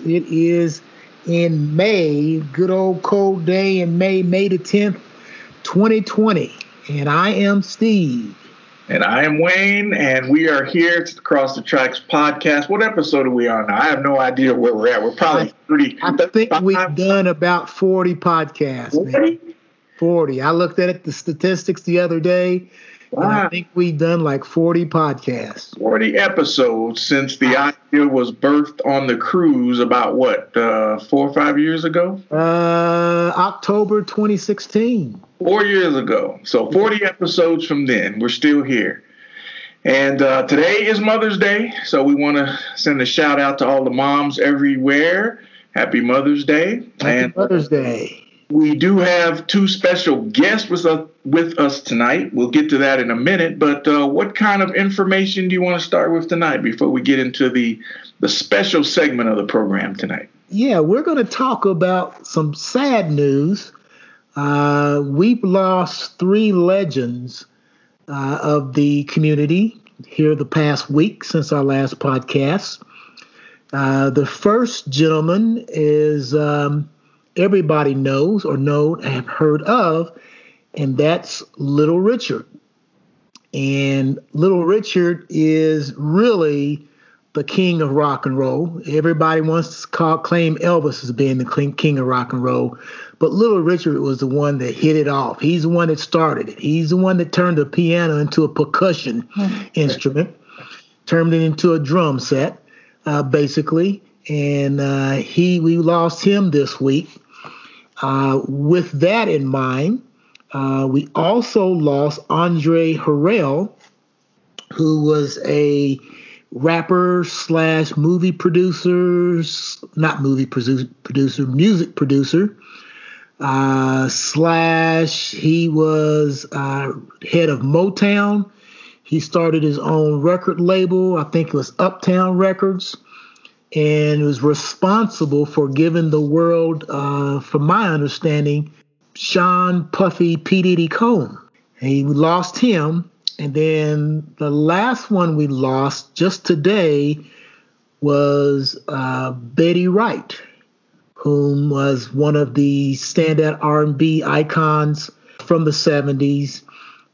It is in May, good old cold day in May, May the 10th, 2020. And I am Steve. And I am Wayne, and we are here. It's the Cross the Tracks podcast. What episode are we on? I have no idea where we're at. We're probably 30. I think we've done about 40 podcasts. 40? 40. I looked at it, the statistics the other day. Wow. I think we've done like 40 podcasts. 40 episodes since the idea was birthed on the cruise about what, uh, four or five years ago? Uh, October 2016. Four years ago. So 40 episodes from then. We're still here. And uh, today is Mother's Day. So we want to send a shout out to all the moms everywhere. Happy Mother's Day. Happy and Mother's Day. We do have two special guests with us, with us tonight. We'll get to that in a minute. But uh, what kind of information do you want to start with tonight before we get into the the special segment of the program tonight? Yeah, we're going to talk about some sad news. Uh, we've lost three legends uh, of the community here the past week since our last podcast. Uh, the first gentleman is um, everybody knows or know have heard of, and that's Little Richard. And Little Richard is really the king of rock and roll. Everybody wants to call, claim Elvis as being the king of rock and roll, but Little Richard was the one that hit it off. He's the one that started it. He's the one that turned the piano into a percussion instrument, turned it into a drum set, uh, basically. And uh, he, we lost him this week. Uh, with that in mind, uh, we also lost Andre Harrell, who was a rapper slash movie producer, not movie producer, producer music producer, uh, slash he was uh, head of Motown. He started his own record label. I think it was Uptown Records and was responsible for giving the world, uh, from my understanding, Sean Puffy P. Diddy Combs. He lost him. And then the last one we lost just today was uh, Betty Wright, whom was one of the standout R&B icons from the 70s,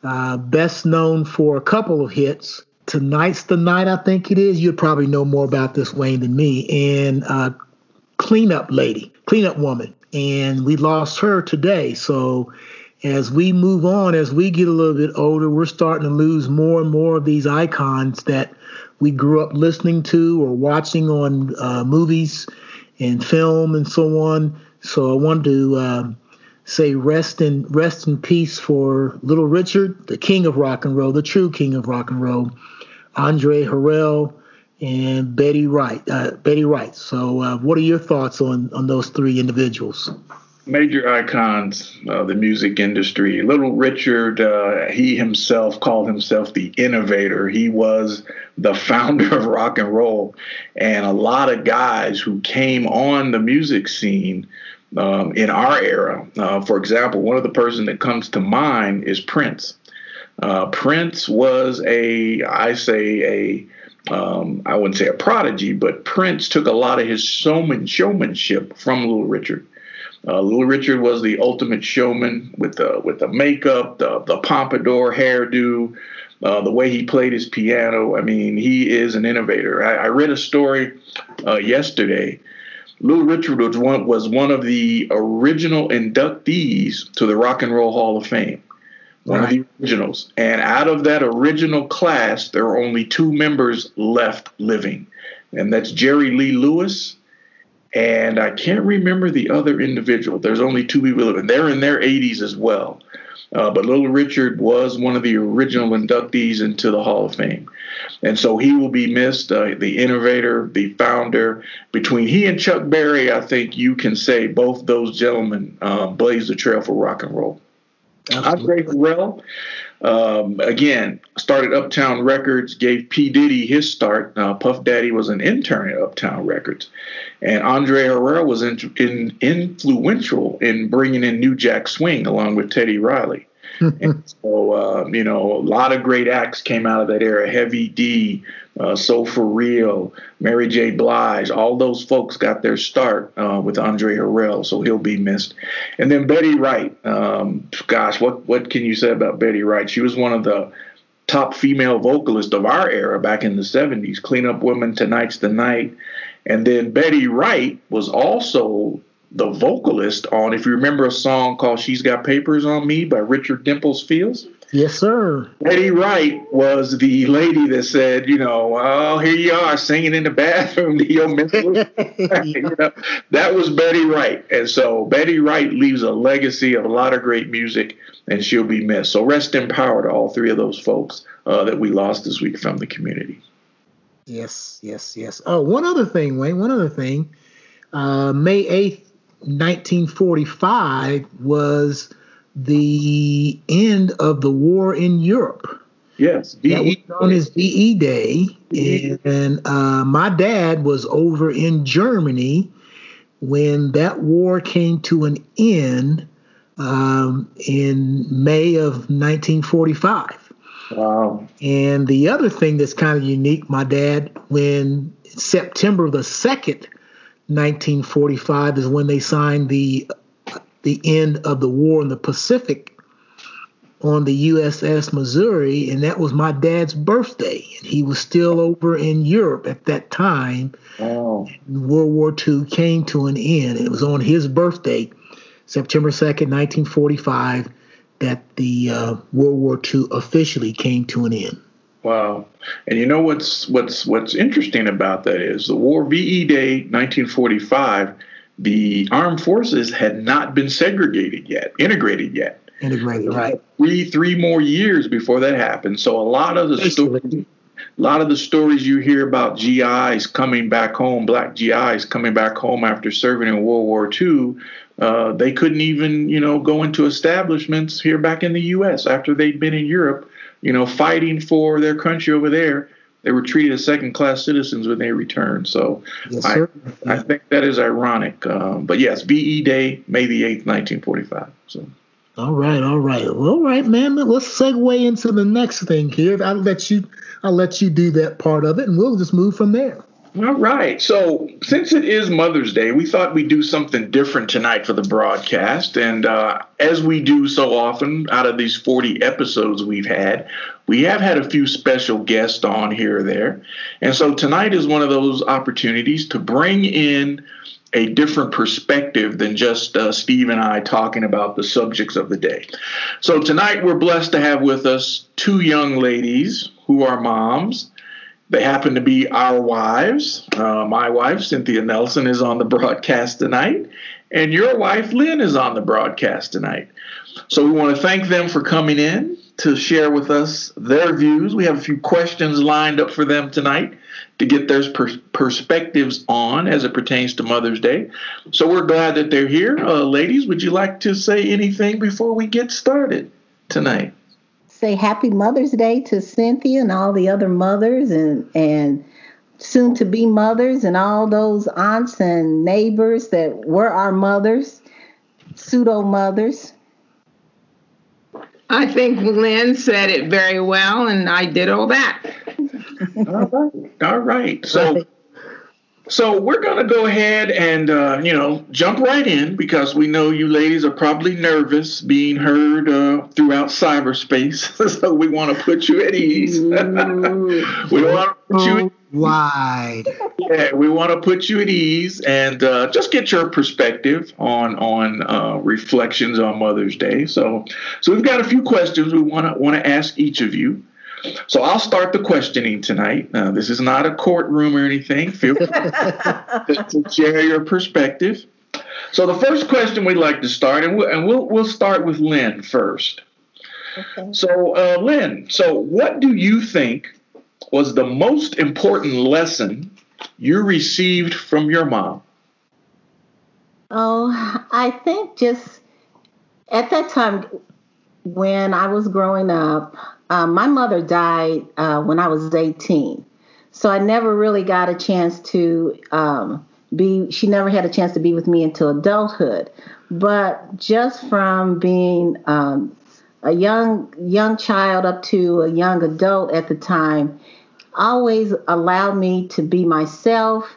uh, best known for a couple of hits, tonight's the night I think it is. You'd probably know more about this Wayne than me. And uh, cleanup lady, cleanup woman, and we lost her today. So as we move on, as we get a little bit older, we're starting to lose more and more of these icons that we grew up listening to or watching on uh, movies and film and so on. So I wanted to um, say rest in rest in peace for Little Richard, the king of rock and roll, the true king of rock and roll, Andre Harrell, and Betty Wright. Uh, Betty Wright. So, uh, what are your thoughts on on those three individuals? Major icons of the music industry. Little Richard, uh, he himself called himself the innovator. He was the founder of rock and roll, and a lot of guys who came on the music scene um, in our era. Uh, for example, one of the person that comes to mind is Prince. Uh, Prince was a, I say a, um, I wouldn't say a prodigy, but Prince took a lot of his showman showmanship from Little Richard. Uh, Little Richard was the ultimate showman with the with the makeup, the the pompadour hairdo, uh, the way he played his piano. I mean, he is an innovator. I, I read a story uh, yesterday. Little Richard was one was one of the original inductees to the Rock and Roll Hall of Fame one right. of the originals. And out of that original class, there are only two members left living, and that's Jerry Lee Lewis. And I can't remember the other individual. There's only two people living. They're in their 80s as well. Uh, but Little Richard was one of the original inductees into the Hall of Fame. And so he will be missed, uh, the innovator, the founder. Between he and Chuck Berry, I think you can say both those gentlemen uh, blazed the trail for rock and roll. Andre Harrell, um, again, started Uptown Records, gave P. Diddy his start. Uh, Puff Daddy was an intern at Uptown Records. And Andre Harrell was in, in, influential in bringing in New Jack Swing along with Teddy Riley. So, uh, you know, a lot of great acts came out of that era. Heavy D, uh, Soul For Real, Mary J. Blige, all those folks got their start uh, with Andre Harrell, so he'll be missed. And then Betty Wright. Um, gosh, what what can you say about Betty Wright? She was one of the top female vocalists of our era back in the 70s. Clean Up Women, Tonight's the Night. And then Betty Wright was also the vocalist on, if you remember a song called She's Got Papers on Me by Richard Dimples Fields. Yes, sir. Betty Wright was the lady that said, you know, oh, here you are singing in the bathroom to your mental. you know, that was Betty Wright. And so Betty Wright leaves a legacy of a lot of great music, and she'll be missed. So rest in power to all three of those folks uh, that we lost this week from the community. Yes, yes, yes. Oh, one other thing, Wayne, one other thing. Uh, May 8th, 1945 was the end of the war in Europe. Yes, VE that was known as VE Day, and uh, my dad was over in Germany when that war came to an end um, in May of 1945. Wow! And the other thing that's kind of unique, my dad, when September the second, 1945, is when they signed the the end of the war in the Pacific on the USS Missouri, and that was my dad's birthday. And he was still over in Europe at that time. Oh. World War II came to an end. It was on his birthday, September 2nd, 1945, that the uh, World War II officially came to an end. Wow. And you know what's what's what's interesting about that is the war VE Day 1945 the armed forces had not been segregated yet, integrated yet. Integrated, right? Three, three more years before that happened. So a lot of the stories, a lot of the stories you hear about GIs coming back home, black GIs coming back home after serving in World War II, uh, they couldn't even, you know, go into establishments here back in the U.S. after they'd been in Europe, you know, fighting for their country over there they were treated as second class citizens when they returned. So yes, I, I think that is ironic. Um, but yes, VE Day, May the 8th, 1945. So. All right, all right. All right, man. Let's segue into the next thing here. I'll let you I'll let you do that part of it and we'll just move from there. All right. So, since it is Mother's Day, we thought we'd do something different tonight for the broadcast. And uh, as we do so often out of these 40 episodes we've had, we have had a few special guests on here or there. And so, tonight is one of those opportunities to bring in a different perspective than just uh, Steve and I talking about the subjects of the day. So, tonight we're blessed to have with us two young ladies who are moms. They happen to be our wives. Uh, my wife, Cynthia Nelson, is on the broadcast tonight, and your wife, Lynn, is on the broadcast tonight. So we want to thank them for coming in to share with us their views. We have a few questions lined up for them tonight to get their per- perspectives on as it pertains to Mother's Day. So we're glad that they're here. Uh, ladies, would you like to say anything before we get started tonight? Say happy Mother's Day to Cynthia and all the other mothers and and soon to be mothers and all those aunts and neighbors that were our mothers, pseudo mothers. I think Lynn said it very well, and I did all that. all right. All right. So so we're going to go ahead and, uh, you know, jump right in because we know you ladies are probably nervous being heard uh, throughout cyberspace. so we want to put you at ease. we want to put you at wide. Yeah, we want to put you at ease and uh, just get your perspective on on uh, reflections on Mother's Day. So, so we've got a few questions we want to want to ask each of you. So I'll start the questioning tonight. Now, this is not a courtroom or anything. Feel free to share your perspective. So the first question we'd like to start, and we'll, and we'll, we'll start with Lynn first. Okay. So, uh, Lynn, so what do you think was the most important lesson you received from your mom? Oh, I think just at that time when I was growing up, um, my mother died uh, when I was 18. So I never really got a chance to um, be, she never had a chance to be with me until adulthood. But just from being um, a young young child up to a young adult at the time always allowed me to be myself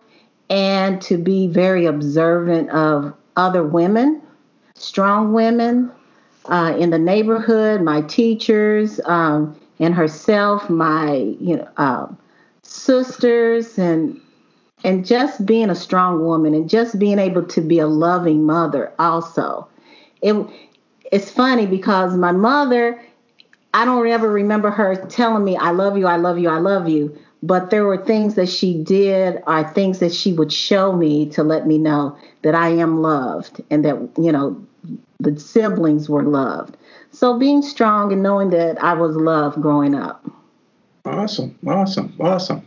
and to be very observant of other women, strong women uh, in the neighborhood, my teachers, um, and herself, my you know uh, sisters, and and just being a strong woman and just being able to be a loving mother also. It it's funny because my mother, I don't ever remember her telling me, I love you, I love you, I love you. But there were things that she did or things that she would show me to let me know that I am loved and that, you know, the siblings were loved. So being strong and knowing that I was loved growing up. Awesome, awesome, awesome.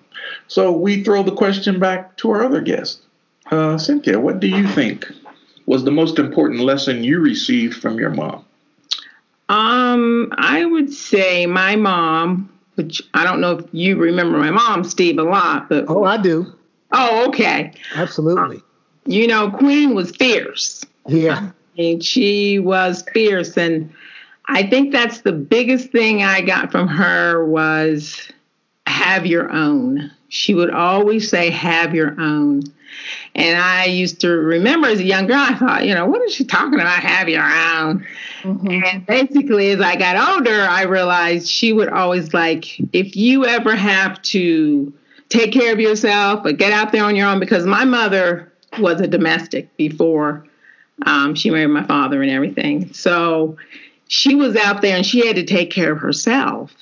So we throw the question back to our other guest. Uh, Cynthia, what do you think was the most important lesson you received from your mom? Um, I would say my mom, which I don't know if you remember my mom, Steve, a lot, but oh, I do. Oh, okay. Absolutely. you know, Queen was fierce. Yeah. And she was fierce, and I think that's the biggest thing I got from her was have your own. She would always say, have your own. And I used to remember as a young girl, I thought, you know, what is she talking about? Have your own. Mm-hmm. And basically, as I got older, I realized she would always like, if you ever have to take care of yourself or get out there on your own, because my mother was a domestic before um, she married my father and everything. So she was out there and she had to take care of herself.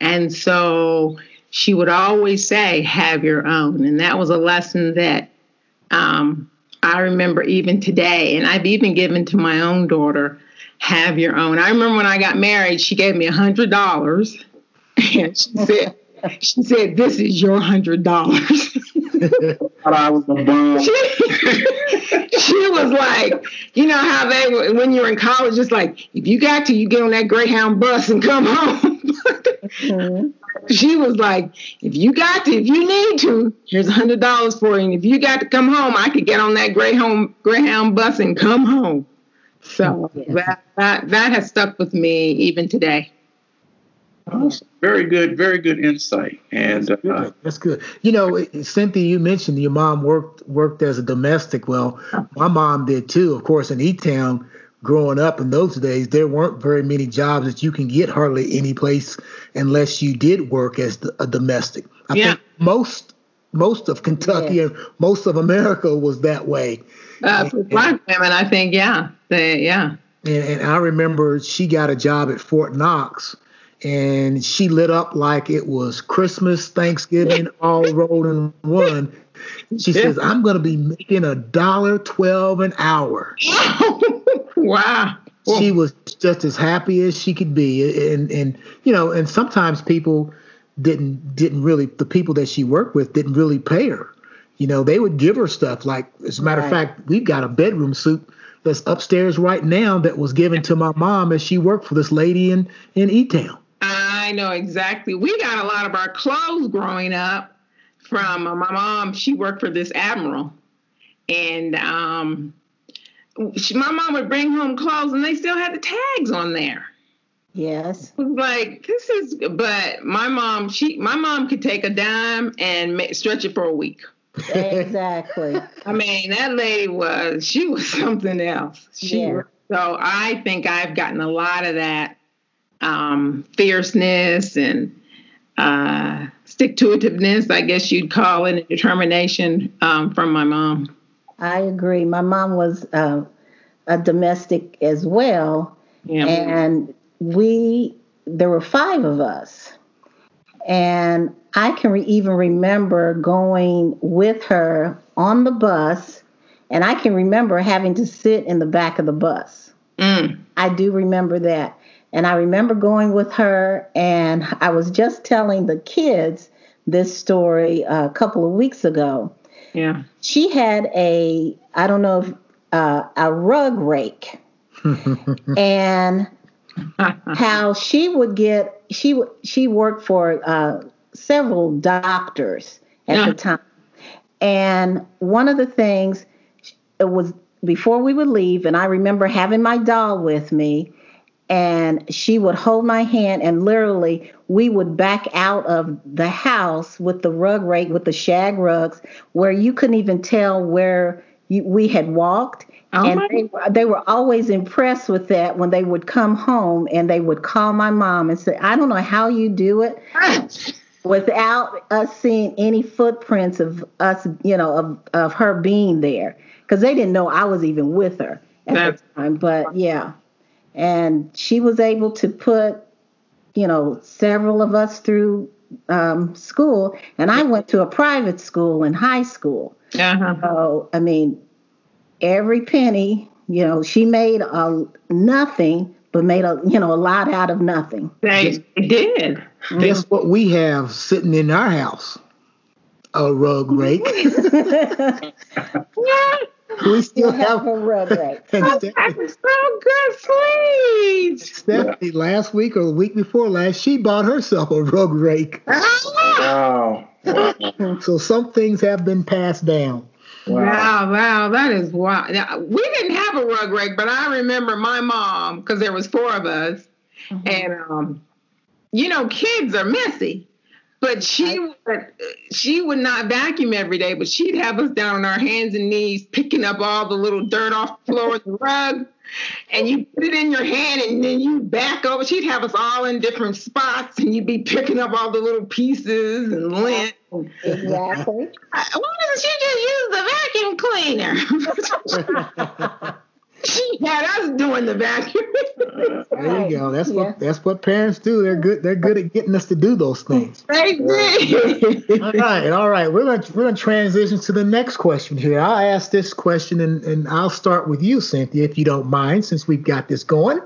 And so she would always say, have your own. And that was a lesson that um, I remember even today. And I've even given to my own daughter, have your own. I remember when I got married, she gave me a hundred dollars. And she said, she said, this is your hundred dollars. I was a bum. She, she was like, you know how they when you're in college, it's like if you got to, you get on that Greyhound bus and come home. mm-hmm she was like, if you got to, if you need to, here's a hundred dollars for you. And if you got to come home, I could get on that Greyhound Greyhound bus and come home. So yeah. that, that that has stuck with me even today. Awesome. Very good, very good insight. And that's good. Uh, that's good. You know, Cynthia, you mentioned your mom worked worked as a domestic. Well, my mom did too. Of course, in E Town, growing up in those days, there weren't very many jobs that you can get hardly any place unless you did work as a domestic. I yeah. think most most of Kentucky yeah. and most of America was that way. Uh, for black women, I think, yeah, they, yeah. And, and I remember she got a job at Fort Knox, and she lit up like it was Christmas, Thanksgiving, all rolled in one. She yeah. says, "I'm going to be making a dollar twelve an hour." wow she oh. was just as happy as she could be and and you know and sometimes people didn't didn't really the people that she worked with didn't really pay her you know they would give her stuff like as a matter right. of fact we've got a bedroom suit that's upstairs right now that was given to my mom as she worked for this lady in in e-town i know exactly we got a lot of our clothes growing up from uh, my mom she worked for this admiral and um she, my mom would bring home clothes and they still had the tags on there. Yes. Like this is, but my mom, she, my mom could take a dime and make, stretch it for a week. Exactly. I mean, that lady was, she was something else. She, yeah. so I think I've gotten a lot of that um, fierceness and uh, stick to itiveness, I guess you'd call it, and determination um, from my mom. I agree. My mom was uh, a domestic as well, yeah. and we there were five of us, and I can re- even remember going with her on the bus, and I can remember having to sit in the back of the bus. Mm. I do remember that. And I remember going with her, and I was just telling the kids this story a couple of weeks ago. Yeah. She had a, I don't know if, uh, a rug rake. and how she would get, she she worked for uh, several doctors at yeah. the time. And one of the things, it was before we would leave, and I remember having my doll with me, and she would hold my hand and literally we would back out of the house with the rug rake with the shag rugs where you couldn't even tell where you, we had walked. Oh and they, they were always impressed with that when they would come home and they would call my mom and say i don't know how you do it without us seeing any footprints of us you know of, of her being there. Because they didn't know i was even with her at That's, the time but yeah and she was able to put you know several of us through um, school. And i went to a private school in high school. Uh-huh. so i mean every penny you know she made a nothing but made a you know a lot out of nothing. They did. Guess what we have sitting in our house. A rug rake we still have, a rug rake. Oh, that's so good, sweet. Stephanie, last week or the week before last, she bought herself a rug rake. Wow. so some things have been passed down. Wow. wow, wow, that is wow. Now, we didn't have a rug rake, but I remember my mom because there was four of us, mm-hmm. and um, you know, kids are messy. But she would uh, she would not vacuum every day, but she'd have us down on our hands and knees picking up all the little dirt off the floor of the rug. And you put it in your hand and then you back over. She'd have us all in different spots and you'd be picking up all the little pieces and lint. Exactly. Why doesn't she just use the vacuum cleaner? she had us doing the vacuum. There you go. That's yeah. what that's what parents do. They're good. They're good at getting us to do those things. They do. all right, all right. We're gonna we're gonna transition to the next question here. I'll ask this question, and and I'll start with you, Cynthia, if you don't mind, since we've got this going.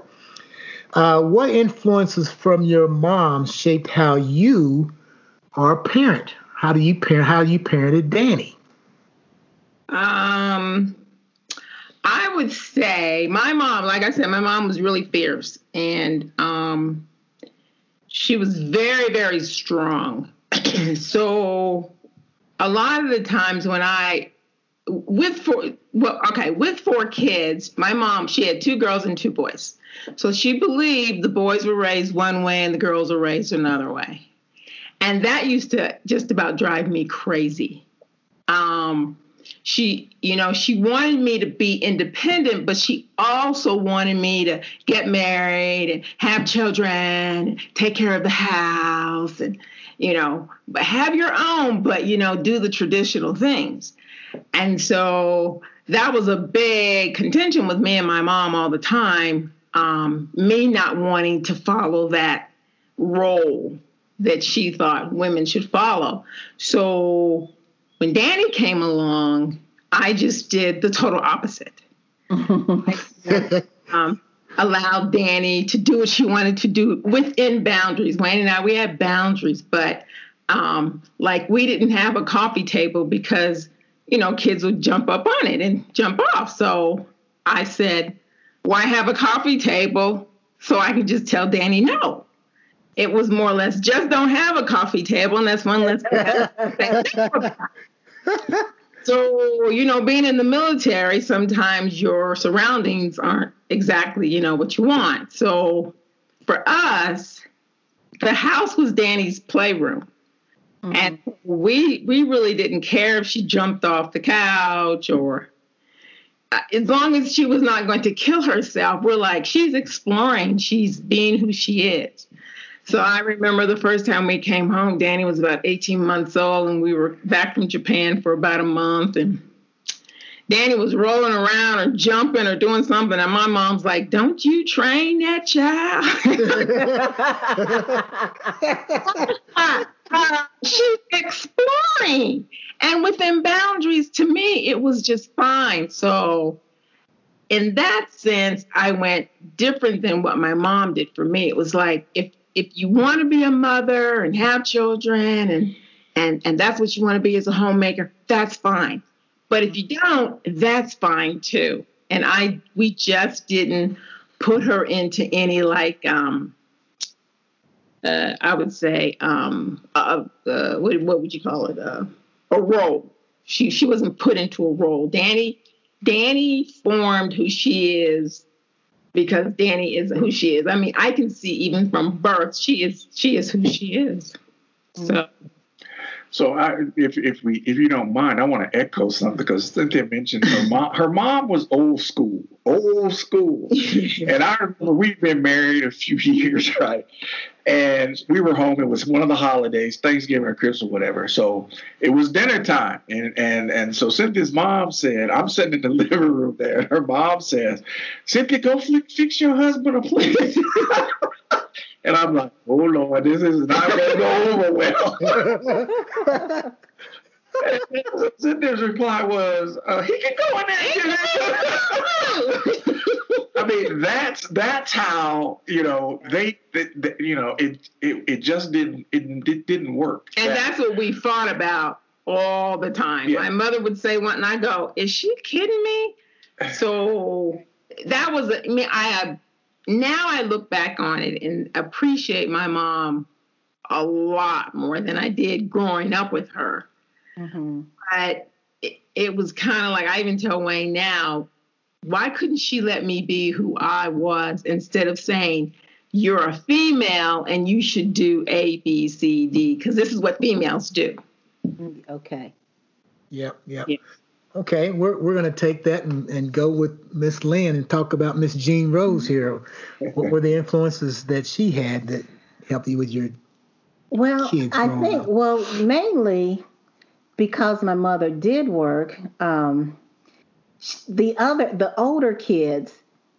Uh, what influences from your mom shaped how you are a parent? How do you parent? How you parented Danny? Um I would say my mom, like I said, my mom was really fierce and um, she was very, very strong. so a lot of the times when I with four well okay with four kids my mom she had two girls and two boys. So she believed the boys were raised one way and the girls were raised another way. And that used to just about drive me crazy. Um she you know she wanted me to be independent but she also wanted me to get married and have children take care of the house and you know but have your own but you know do the traditional things. And so that was a big contention with me and my mom all the time um, me not wanting to follow that role that she thought women should follow. So when Danny came along, I just did the total opposite. um, allowed Danny to do what she wanted to do within boundaries. Wayne and I, we had boundaries, but um, like we didn't have a coffee table because, you know, kids would jump up on it and jump off. So I said, why have a coffee table so I could just tell Danny no? It was more or less just don't have a coffee table, and that's one less. so, you know, being in the military, sometimes your surroundings aren't exactly, you know, what you want. So for us, the house was Danny's playroom. Mm-hmm. And we we really didn't care if she jumped off the couch or uh, as long as she was not going to kill herself, we're like, she's exploring, she's being who she is. So I remember the first time we came home, Danny was about 18 months old, and we were back from Japan for about a month. And Danny was rolling around or jumping or doing something. And my mom's like, Don't you train that child? she's exploring. And within boundaries, to me, it was just fine. So, in that sense, I went different than what my mom did for me. It was like, if if you want to be a mother and have children and and and that's what you want to be as a homemaker, that's fine. But if you don't, that's fine too. And I we just didn't put her into any like um uh, I would say um uh, uh, what, what would you call it uh, a role. She she wasn't put into a role. Danny Danny formed who she is because Danny is who she is. I mean, I can see even from birth, she is she is who she is. Mm-hmm. So so I, if if we if you don't mind, I want to echo something because Cynthia mentioned her mom. Her mom was old school, old school, and I remember we've been married a few years, right? And we were home. It was one of the holidays, Thanksgiving or Christmas, whatever. So it was dinner time, and and and so Cynthia's mom said, "I'm sitting in the living room there." And her mom says, "Cynthia, go fix your husband a plate." And I'm like, oh Lord, this is not going to go over well. Cynthia's reply was, uh, he can go in there. I mean, that's that's how you know they, they, they, you know it, it it just didn't it, it didn't work. And that, that's what we fought about all the time. Yeah. My mother would say one, and I go, "Is she kidding me?" So that was I mean I have now I look back on it and appreciate my mom a lot more than I did growing up with her. Mm-hmm. But it, it was kind of like I even tell Wayne now, why couldn't she let me be who I was instead of saying, you're a female and you should do A, B, C, D, because this is what females do. Okay. Yep, yep. Yeah. Okay, we're, we're going to take that and, and go with Miss Lynn and talk about Miss Jean Rose here. what were the influences that she had that helped you with your well, I think up? well mainly because my mother did work. Um, the other the older kids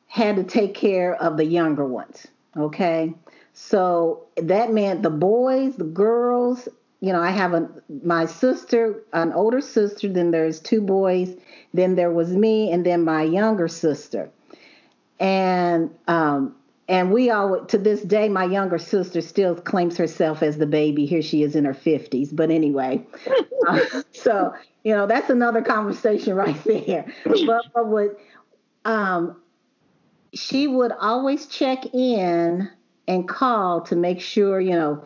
had to take care of the younger ones. Okay, so that meant the boys, the girls, you know, I have a my sister, an older sister, then there's two boys, then there was me, and then my younger sister. And um, and we all to this day, my younger sister still claims herself as the baby. Here she is in her fifties. But anyway, uh, so you know that's another conversation right there. But, but what um, she would always check in and call to make sure you know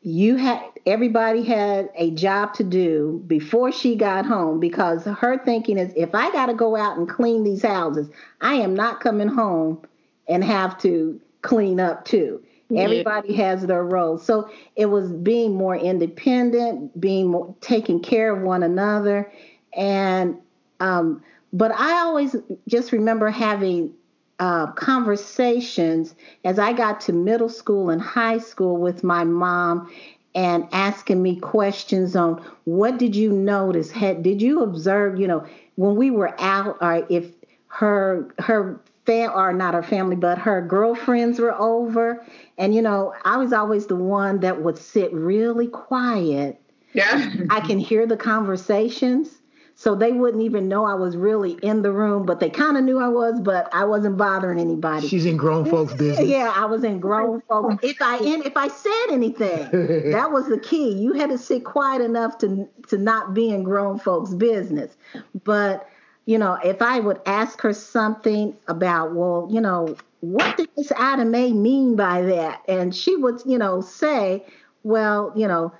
you had everybody had a job to do before she got home because her thinking is if I got to go out and clean these houses, I am not coming home and have to clean up too. Yeah. Everybody has their role. So it was being more independent, being more taking care of one another and um but I always just remember having uh, conversations as I got to middle school and high school with my mom and asking me questions on what did you notice had did you observe you know when we were out or if her her fam or not her family but her girlfriends were over and you know I was always the one that would sit really quiet yeah I can hear the conversations so they wouldn't even know I was really in the room, but they kind of knew I was, but I wasn't bothering anybody. She's in grown folks' business. Yeah, I was in grown folks. If I in, if I said anything, that was the key. You had to sit quiet enough to to not be in grown folks' business. But you know, if I would ask her something about, well, you know, what did this item A mean by that? And she would, you know, say, well, you know,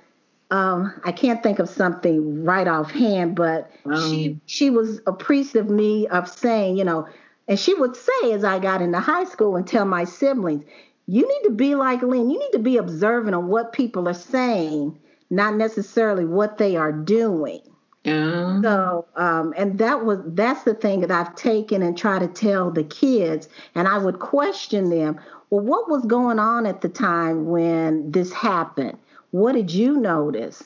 um, I can't think of something right offhand, but um, she she was appreciative of me of saying, you know, and she would say as I got into high school and tell my siblings, you need to be like Lynn. You need to be observant of what people are saying, not necessarily what they are doing. Yeah. So, um, and that was that's the thing that I've taken and try to tell the kids, and I would question them. Well, what was going on at the time when this happened? What did you notice?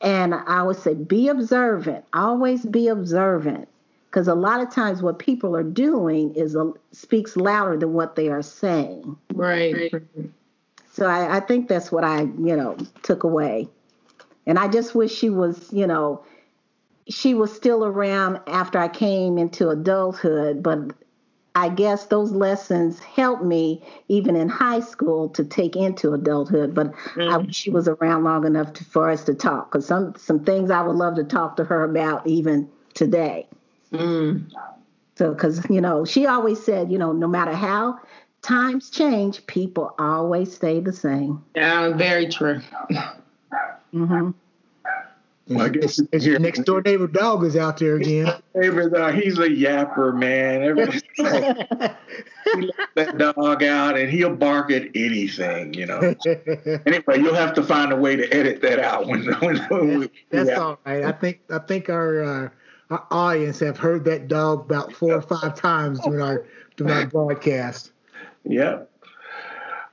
And I would say, be observant. Always be observant. Because a lot of times what people are doing is uh, speaks louder than what they are saying. Right. So I, I think that's what I, you know, took away. And I just wish she was, you know, she was still around after I came into adulthood, but I guess those lessons helped me even in high school to take into adulthood. But mm. I wish she was around long enough to, for us to talk because some some things I would love to talk to her about even today. Mm. So because you know she always said you know no matter how times change, people always stay the same. Yeah, very true. mm-hmm. I guess it's your next door neighbor dog is out there again. Neighbor dog, he's a yapper, man. Every, he let that dog out, and he'll bark at anything, you know. anyway, you'll have to find a way to edit that out when. when, when we, that's yeah. all right. I think I think our, uh, our audience have heard that dog about four or five times during our during our broadcast. Yep.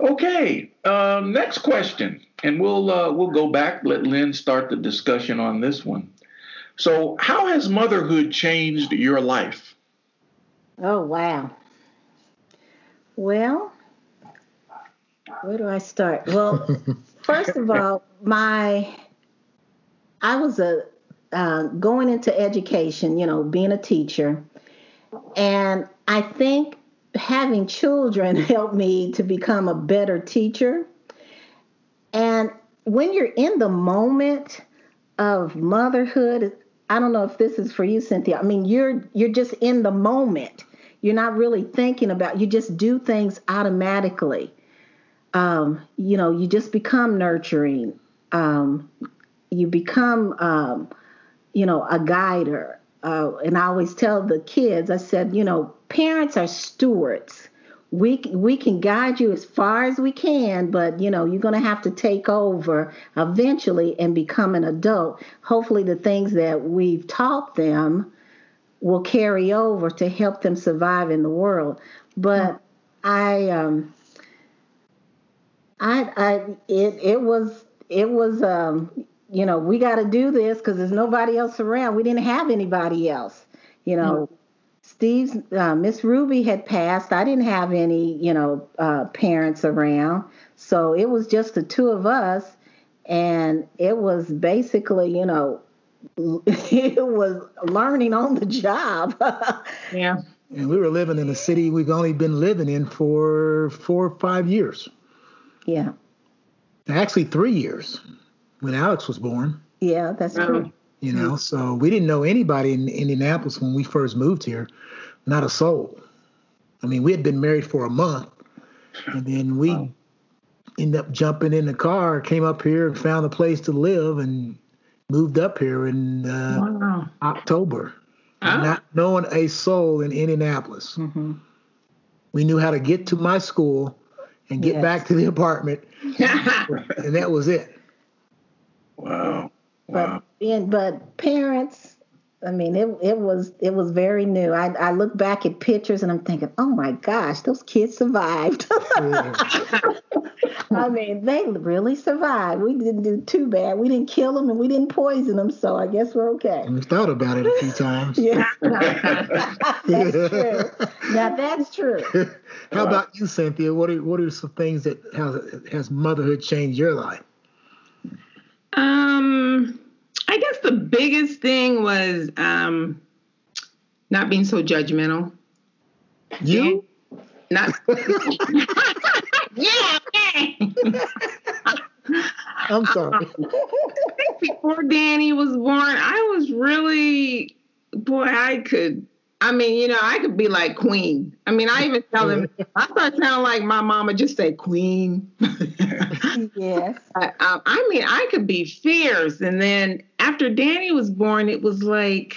Okay. Um, next question and we'll uh, we'll go back. Let Lynn start the discussion on this one. So, how has motherhood changed your life? Oh wow. Well, where do I start? Well, first of all, my I was a uh, going into education, you know, being a teacher, and I think having children helped me to become a better teacher and when you're in the moment of motherhood, I don't know if this is for you, Cynthia. I mean, you're you're just in the moment. You're not really thinking about. You just do things automatically. Um, you know, you just become nurturing. Um, you become, um, you know, a guider. Uh, and I always tell the kids, I said, you know, parents are stewards. We we can guide you as far as we can but you know you're going to have to take over eventually and become an adult. Hopefully the things that we've taught them will carry over to help them survive in the world. But i um i i it it was it was um you know we got to do this because there's nobody else around. We didn't have anybody else you know. Mm-hmm Steve's uh, Miss Ruby had passed. I didn't have any, you know, uh, parents around, so it was just the two of us, and it was basically, you know, it was learning on the job. yeah. And we were living in a city we've only been living in for four or five years. Yeah. Actually, three years when Alex was born. Yeah, that's true. You know, so we didn't know anybody in Indianapolis when we first moved here, not a soul. I mean, we had been married for a month, and then we wow. ended up jumping in the car, came up here, and found a place to live, and moved up here in uh, wow. October, oh. not knowing a soul in Indianapolis. Mm-hmm. We knew how to get to my school and get yes. back to the apartment, and that was it. Wow. But being, but parents, I mean, it it was it was very new. I I look back at pictures and I'm thinking, oh my gosh, those kids survived. I mean, they really survived. We didn't do too bad. We didn't kill them and we didn't poison them, so I guess we're okay. We thought about it a few times. yeah, that's true. Now that's true. How about you, Cynthia? What are what are some things that has has motherhood changed your life? Um I guess the biggest thing was um, not being so judgmental. You? Not. yeah. I'm sorry. before Danny was born, I was really, boy, I could I mean, you know, I could be like Queen. I mean, I even tell them, I start sounding like my mama just say Queen. yes. I, um, I mean, I could be fierce. And then after Danny was born, it was like,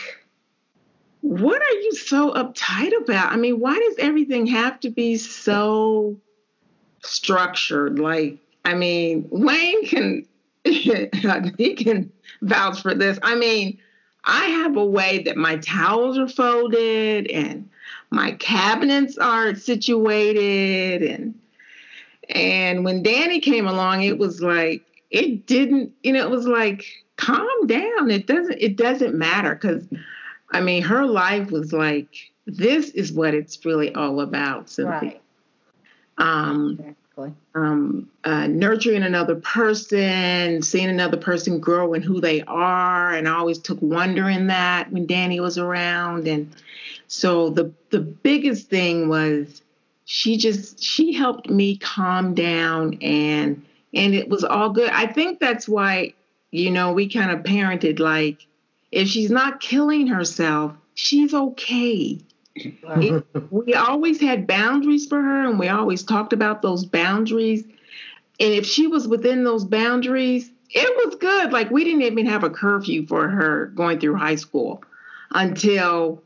what are you so uptight about? I mean, why does everything have to be so structured? Like, I mean, Wayne can, he can vouch for this. I mean, I have a way that my towels are folded and my cabinets are situated and and when Danny came along it was like it didn't you know it was like calm down it doesn't it doesn't matter cuz I mean her life was like this is what it's really all about Cynthia. Right. Um Exactly. Um, uh, nurturing another person, seeing another person grow in who they are, and I always took wonder in that when Danny was around. And so the the biggest thing was she just she helped me calm down and and it was all good. I think that's why you know we kind of parented like if she's not killing herself, she's okay it, we always had boundaries for her and we always talked about those boundaries. And if she was within those boundaries, it was good. Like we didn't even have a curfew for her going through high school until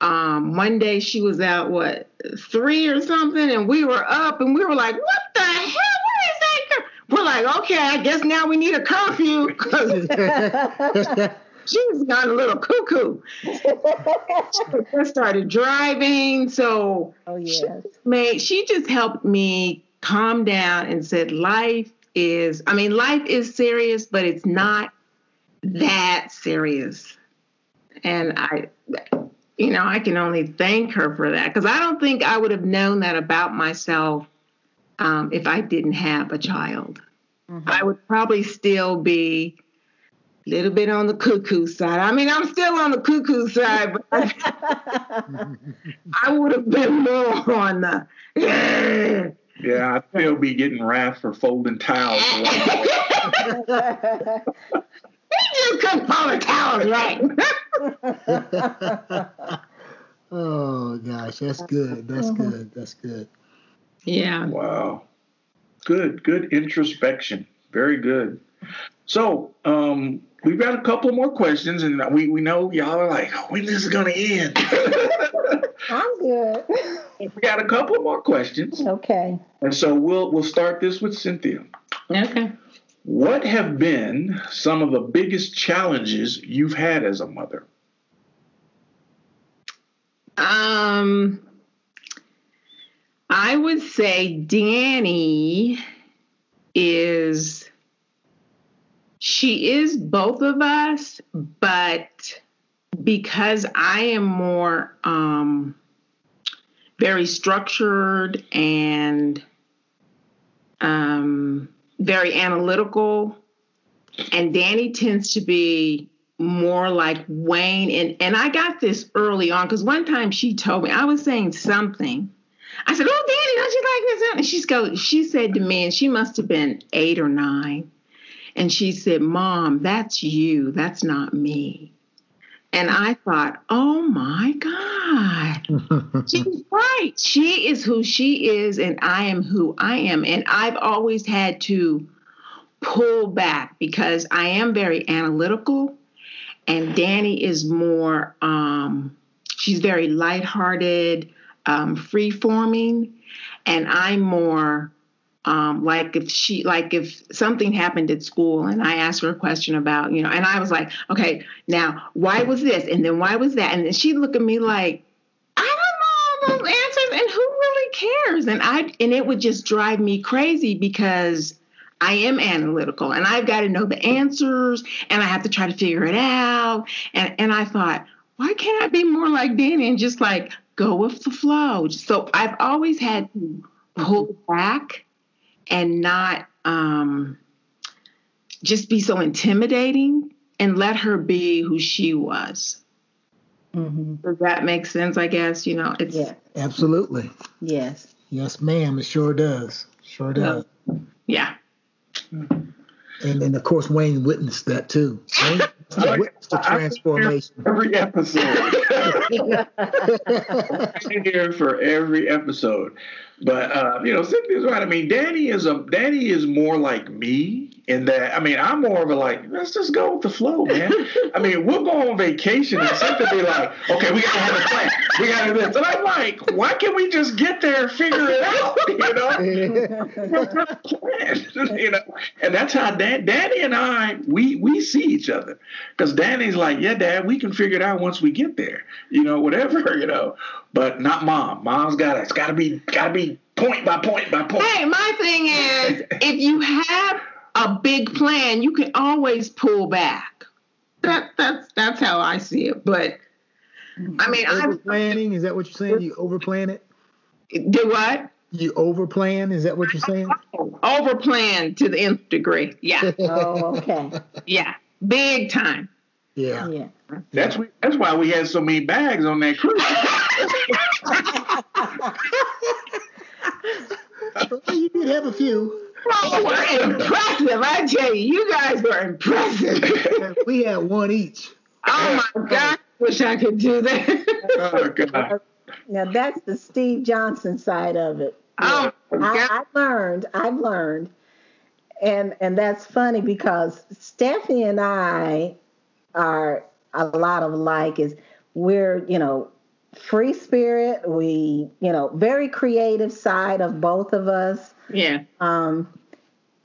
um, one day she was out what three or something, and we were up, and we were like, "What the hell? What is that?" We're like, "Okay, I guess now we need a curfew." She's gone a little cuckoo. she just started driving, so oh yes, made she just helped me calm down and said, "Life is, I mean, life is serious, but it's not that serious." And I, you know, I can only thank her for that because I don't think I would have known that about myself um, if I didn't have a child. Mm-hmm. I would probably still be a little bit on the cuckoo side. I mean, I'm still on the cuckoo side, but I, I would have been more on the. yeah, I'd still be getting wrath for folding towels. just couldn't fold the towels right. oh gosh, that's good. That's mm-hmm. good. That's good. Yeah. Wow. Good. Good introspection. Very good. So, um, we've got a couple more questions, and we, we know y'all are like, oh, when this is going to end. I'm good. We got a couple more questions. Okay. And so we'll we'll start this with Cynthia. Okay. What have been some of the biggest challenges you've had as a mother? Um, I would say Danny is she is both of us, but because I am more um, very structured and um, very analytical, and Danny tends to be more like Wayne. And and I got this early on because one time she told me I was saying something. I said, "Oh, Danny, don't you like this?" And she's go. She said to me, and she must have been eight or nine, and she said, "Mom, that's you. That's not me." And I thought, oh my God, she's right. She is who she is, and I am who I am. And I've always had to pull back because I am very analytical, and Danny is more, um, she's very lighthearted, um, free forming, and I'm more um, like if she like if something happened at school and I asked her a question about you know and I was like okay now why was this? And then why was that? And then she'd look at me like I don't know those answers and who really cares? And I and it would just drive me crazy because I am analytical and I've got to know the answers and I have to try to figure it out. And and I thought why can't I be more like Danny and just like go with the flow? So I've always had to pull back and not um, just be so intimidating and let her be who she was. Mm-hmm. Does that make sense? I guess you know it's yeah, absolutely. Yes, yes, ma'am. It sure does. Sure does. Yeah. And and of course Wayne witnessed that too. Wayne witnessed the transformation. Every episode. I'm here for every episode. But uh, you know, Cynthia's right. I mean, Danny is a Danny is more like me in that. I mean, I'm more of a like, let's just go with the flow, man. I mean, we'll go on vacation and something be like, okay, we gotta have a plan. We gotta do this. And I'm like, why can't we just get there and figure it out? You know, you know. And that's how Dan, Danny and I we we see each other because Danny's like, yeah, Dad, we can figure it out once we get there. You know, whatever. You know, but not Mom. Mom's gotta. it's got to be got to be point by point by point. Hey, my thing is, if you have a big plan, you can always pull back. That that's that's how I see it. But mm-hmm. I mean, I over planning is that what you're saying? You over plan it? Do what? You over plan? Is that what you're saying? Over plan to the nth degree. Yeah. oh, okay. Yeah, big time. Yeah. Yeah. That's that's why we had so many bags on that cruise. you did have a few. Oh, we're impressive. I tell you, you guys were impressive. we had one each. Oh my oh, God. Wish I could do that. oh God. Now that's the Steve Johnson side of it. Oh, I, I learned, I've learned and and that's funny because Stephanie and I are a lot of like Is we're you know free spirit. We you know very creative side of both of us. Yeah. Um,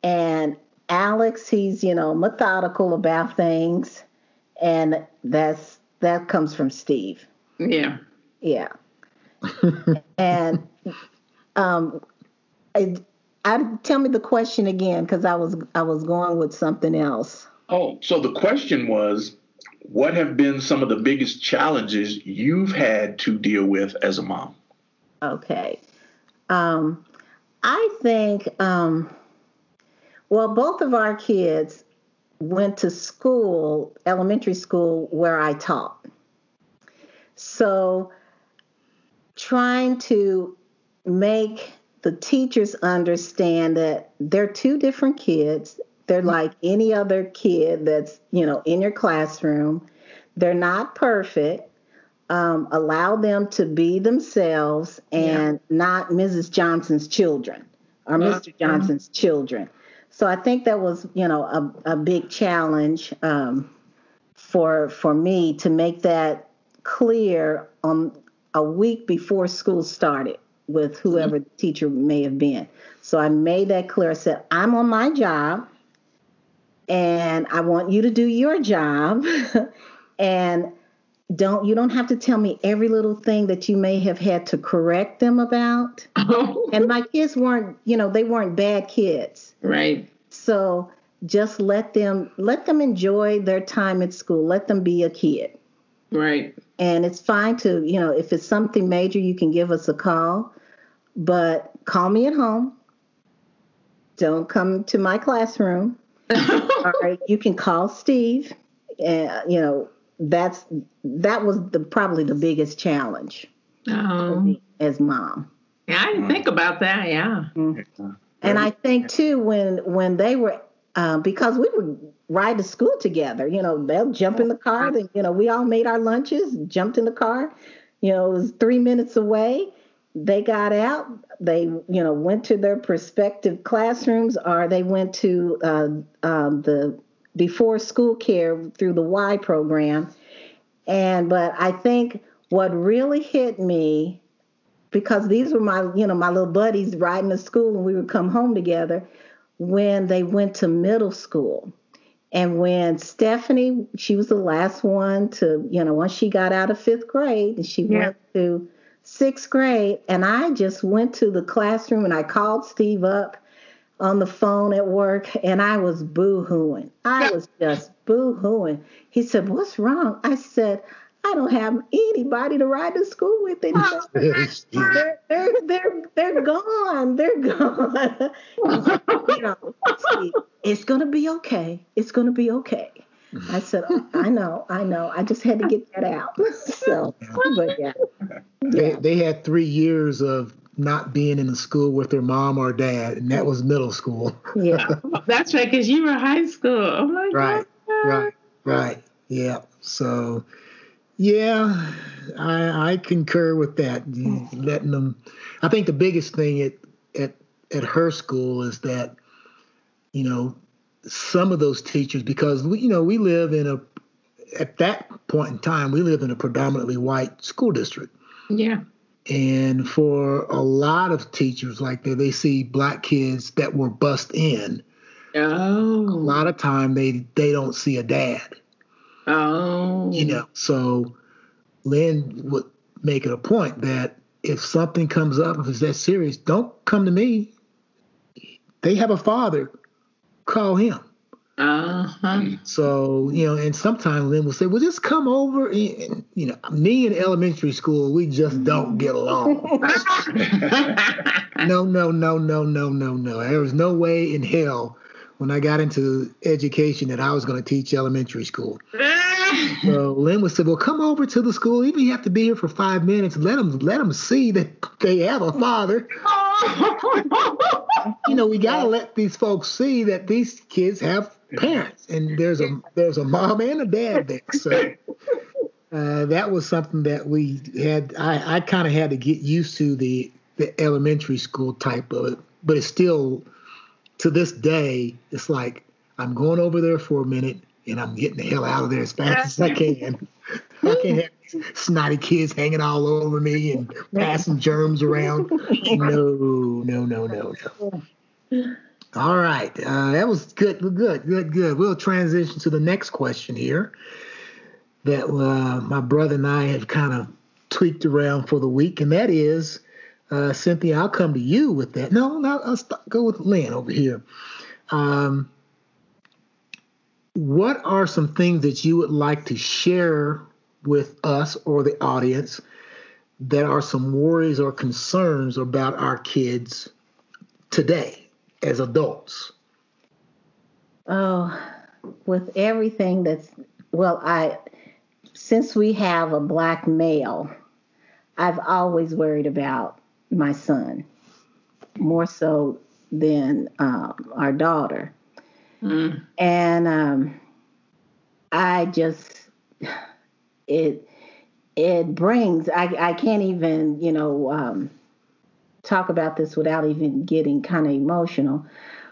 and Alex, he's you know methodical about things, and that's that comes from Steve. Yeah. Yeah. and um, I, I tell me the question again because I was I was going with something else. Oh, so the question was, what have been some of the biggest challenges you've had to deal with as a mom? Okay. Um, I think, um, well, both of our kids went to school, elementary school, where I taught. So trying to make the teachers understand that they're two different kids. They're like any other kid that's, you know, in your classroom. They're not perfect. Um, allow them to be themselves and yeah. not Mrs. Johnson's children or Mr. Johnson's children. So I think that was, you know, a, a big challenge um, for for me to make that clear on a week before school started with whoever the teacher may have been. So I made that clear. I said, I'm on my job and I want you to do your job. and don't you don't have to tell me every little thing that you may have had to correct them about. and my kids weren't, you know, they weren't bad kids. Right. So just let them let them enjoy their time at school. Let them be a kid. Right. And it's fine to, you know, if it's something major, you can give us a call, but call me at home. Don't come to my classroom. All right, you can call Steve. And you know, that's that was the probably the biggest challenge oh. as mom. Yeah, I didn't think about that. Yeah. Mm-hmm. And I think too when when they were uh, because we would ride to school together. You know, they'll jump in the car. Then you know, we all made our lunches, jumped in the car. You know, it was three minutes away. They got out. They you know went to their prospective classrooms, or they went to uh, um, the before school care through the Y program. And but I think what really hit me because these were my you know my little buddies riding to school and we would come home together when they went to middle school. And when Stephanie, she was the last one to, you know, once she got out of fifth grade and she yeah. went to sixth grade, and I just went to the classroom and I called Steve up on the phone at work and I was boo hooing. I was just boo hooing. He said, What's wrong? I said, I don't have anybody to ride to school with oh, anymore. they're, they're, they're, they're gone. They're gone. you know, Steve, it's going to be okay. It's going to be okay. I said, oh, I know, I know. I just had to get that out. so, but yeah. They, they had three years of not being in the school with their mom or dad, and that was middle school. yeah, that's right, because you were high school. Oh my right, God. right, right. Yeah. So, yeah, I, I concur with that. Hmm. Letting them. I think the biggest thing at at at her school is that, you know, some of those teachers because we, you know, we live in a at that point in time we live in a predominantly white school district. Yeah. And for a lot of teachers like that, they see black kids that were bust in. Oh. A lot of time they they don't see a dad. Oh. You know, so Lynn would make it a point that if something comes up, if it's that serious, don't come to me. They have a father. Call him. Uh-huh. So, you know, and sometimes Lynn will say, well, just come over. And, you know, me in elementary school, we just don't get along. no, no, no, no, no, no, no. There was no way in hell when I got into education that I was going to teach elementary school. so Lynn would say, well, come over to the school. Even you have to be here for five minutes, let them, let them see that they have a father. you know, we got to let these folks see that these kids have parents, and there's a there's a mom and a dad there. So uh, that was something that we had. I, I kind of had to get used to the the elementary school type of it, but it's still to this day, it's like I'm going over there for a minute and I'm getting the hell out of there as fast as I can. I can't have these snotty kids hanging all over me and passing germs around. No, no, no, no, no. All right, uh, that was good, good, good, good. We'll transition to the next question here that uh, my brother and I have kind of tweaked around for the week, and that is, uh, Cynthia, I'll come to you with that. No, no, I'll go with Lynn over here. Um, what are some things that you would like to share with us or the audience that are some worries or concerns about our kids today as adults? Oh, with everything that's well, I since we have a black male, I've always worried about my son more so than uh, our daughter. Mm. And um, I just it it brings I, I can't even you know um, talk about this without even getting kind of emotional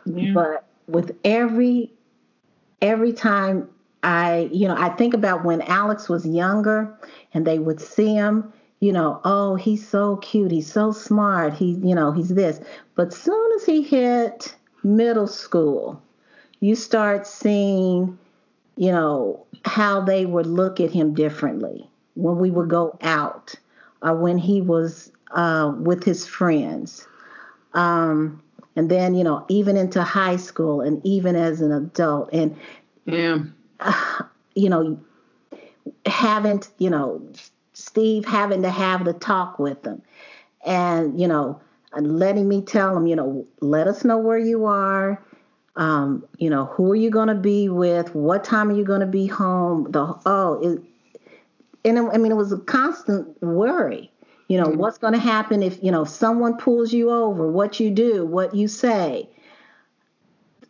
yeah. but with every every time I you know I think about when Alex was younger and they would see him you know oh he's so cute he's so smart he you know he's this but soon as he hit middle school you start seeing, you know, how they would look at him differently when we would go out or when he was uh, with his friends. Um, and then, you know, even into high school and even as an adult. And, yeah. Uh, you know, having, you know, Steve having to have the talk with them and, you know, letting me tell him, you know, let us know where you are um, you know, who are you going to be with? What time are you going to be home? The oh, it, and it, I mean, it was a constant worry. You know, what's going to happen if you know if someone pulls you over? What you do? What you say?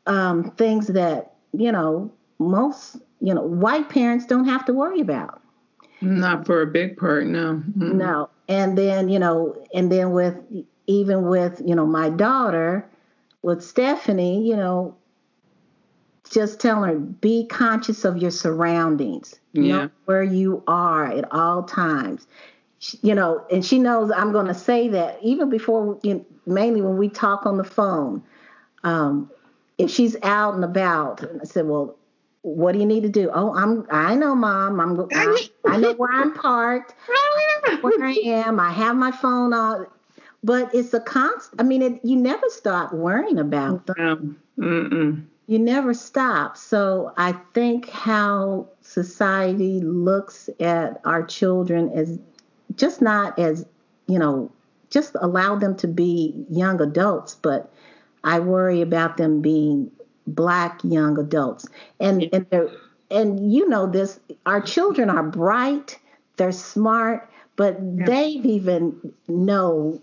Um, things that you know most you know white parents don't have to worry about. Not for a big part, no. Mm-hmm. No, and then you know, and then with even with you know my daughter with Stephanie, you know, just tell her be conscious of your surroundings. Yeah. Know where you are at all times. You know, and she knows I'm going to say that even before, you know, mainly when we talk on the phone. Um, if she's out and about, I said, "Well, what do you need to do?" Oh, I'm. I know, mom. I'm. I, I know where I'm parked. where I am. I have my phone on but it's a constant. I mean, it, you never stop worrying about them. Mm-mm. You never stop. So I think how society looks at our children as just not as you know, just allow them to be young adults, but I worry about them being black young adults. And and they're and you know this, our children are bright, they're smart, but yeah. they even know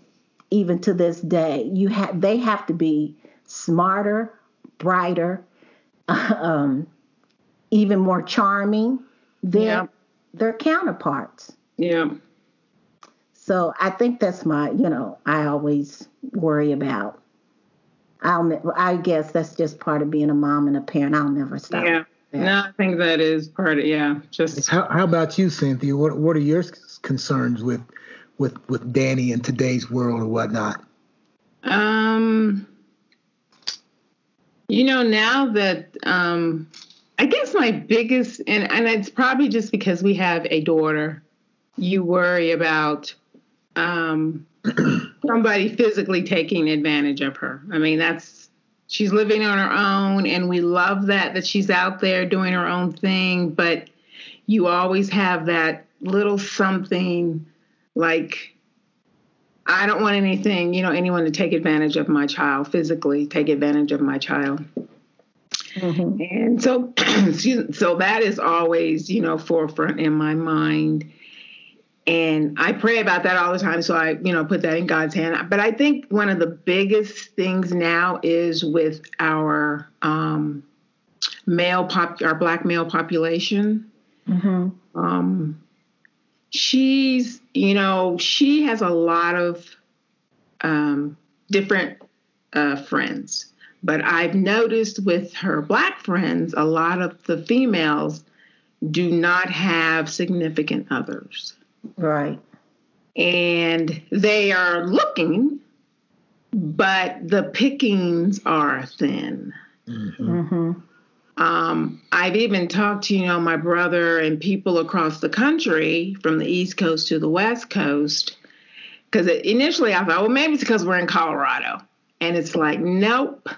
even to this day. You have they have to be smarter, brighter, um, even more charming than yeah. their counterparts. Yeah. So I think that's my, you know, I always worry about. I'll, I guess that's just part of being a mom and a parent. I'll never stop. Yeah. No, I think that is part of yeah. Just how, how about you, Cynthia? What What are your concerns with with with Danny in today's world or whatnot? Um, you know, now that um, I guess my biggest and and it's probably just because we have a daughter. You worry about um, somebody physically taking advantage of her. I mean, that's she's living on her own, and we love that that she's out there doing her own thing. But you always have that little something like I don't want anything, you know, anyone to take advantage of my child, physically take advantage of my child. Mm-hmm. And so, so that is always, you know, forefront in my mind. And I pray about that all the time. So I, you know, put that in God's hand. But I think one of the biggest things now is with our um, male pop, our black male population. Mm-hmm. Um, she's you know she has a lot of um, different uh, friends But I've noticed with her black friends, a lot of the females do not have significant others. Right. And they are looking, but the pickings are thin. Mm-hmm. Um, I've even talked to, you know, my brother and people across the country from the East Coast to the West Coast. Because initially I thought, well, maybe it's because we're in Colorado. And it's like, nope,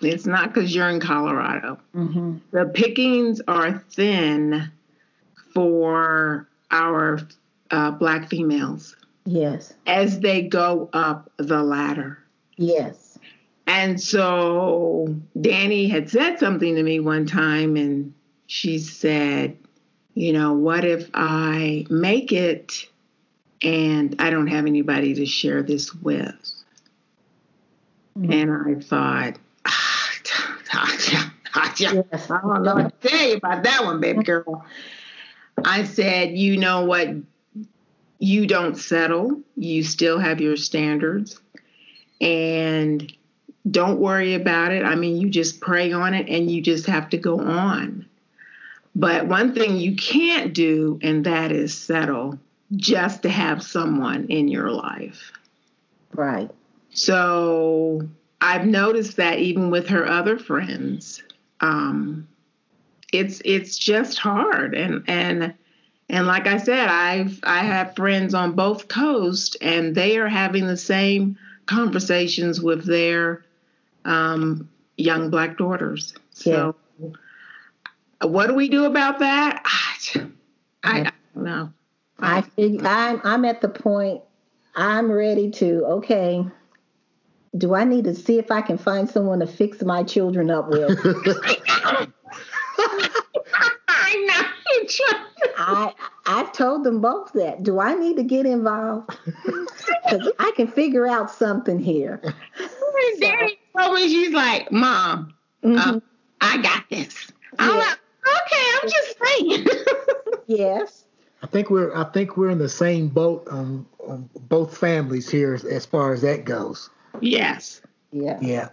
it's not because you're in Colorado. Mm-hmm. The pickings are thin for our uh, Black females Yes. as they go up the ladder. Yes. And so Danny had said something to me one time, and she said, You know, what if I make it and I don't have anybody to share this with? Mhm. And I thought, ah, Yes. I don't know what to tell you about that one, baby girl. I said, You know what? You don't settle, you still have your standards. And don't worry about it. I mean, you just pray on it and you just have to go on. But one thing you can't do, and that is settle just to have someone in your life. Right. So I've noticed that even with her other friends, um, it's it's just hard. And and and like I said, I've I have friends on both coasts, and they are having the same conversations with their um, young black daughters. So, what do we do about that? I, I, I don't know. I fig- I'm I'm at the point I'm ready to okay. Do I need to see if I can find someone to fix my children up with? I know. I I've told them both that. Do I need to get involved? Because I can figure out something here. Daddy told me she's like, Mom, Mhm. um, I got this. I'm like, okay, I'm just saying. yes. I think we're I think we're in the same boat on, on both families here as, as far as that goes. yes. Yeah. Yeah,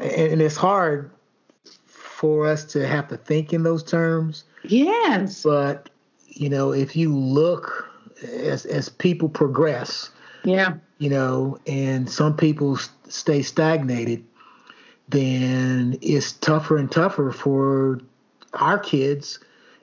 and, and it's hard for us to have to think in those terms. Yes. But you know, if you look as as people progress, Yeah. you know, and some people stay stagnated, then it's tougher and tougher for our kids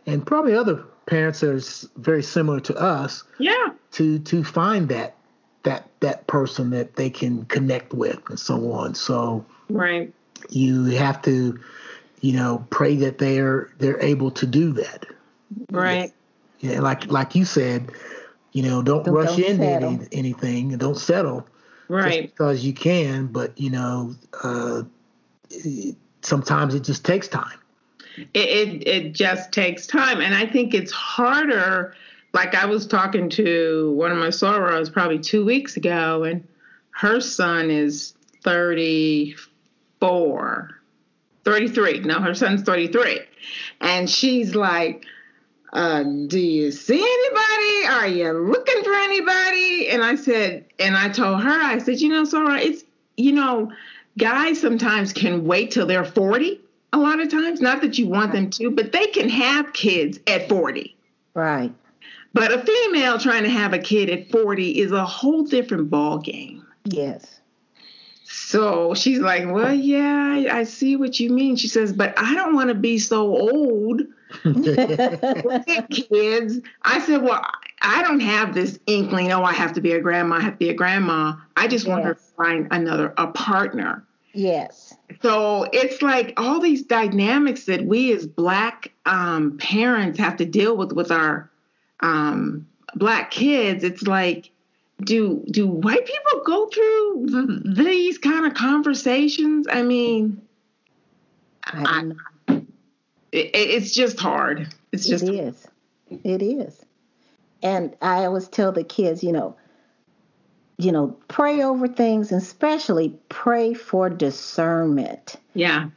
and probably other parents that are very similar to us Yeah. to to find that that that person that they can connect with and so on. So Right. you have to, you know, pray that they're they're able to do that. Right. Yeah, like like you said, you know, don't, Don't- rush don't into any, anything and don't settle Right. because you can. But you know, uh, sometimes it just takes time. It, it it just takes time, and I think it's harder. Like I was talking to one of my sorors probably two weeks ago, and her son is 34, 33. No, her son's 33. And she's like, uh, do you see anybody? Are you looking for anybody? And I said, and I told her, I said, you know, Soror, it's, you know, guys sometimes can wait till they're 40 a lot of times. Not that you want them to, but they can have kids at 40. Right. But a female trying to have a kid at 40 is a whole different ball game. Yes. So she's like, Well, yeah, I, see what you mean. She says, But I don't want to be so old kids. I said, Well, I don't have this inkling, oh, I have to be a grandma, I have to be a grandma. I just want her to find another a partner. yes. So it's like all these dynamics that we as black um, parents have to deal with with our um, black kids. It's like, do do white people go through th- these kind of conversations? I mean, I know. it, it's just hard. It's just it is. It is. And I always tell the kids, you know, you know, pray over things and especially pray for discernment. yeah,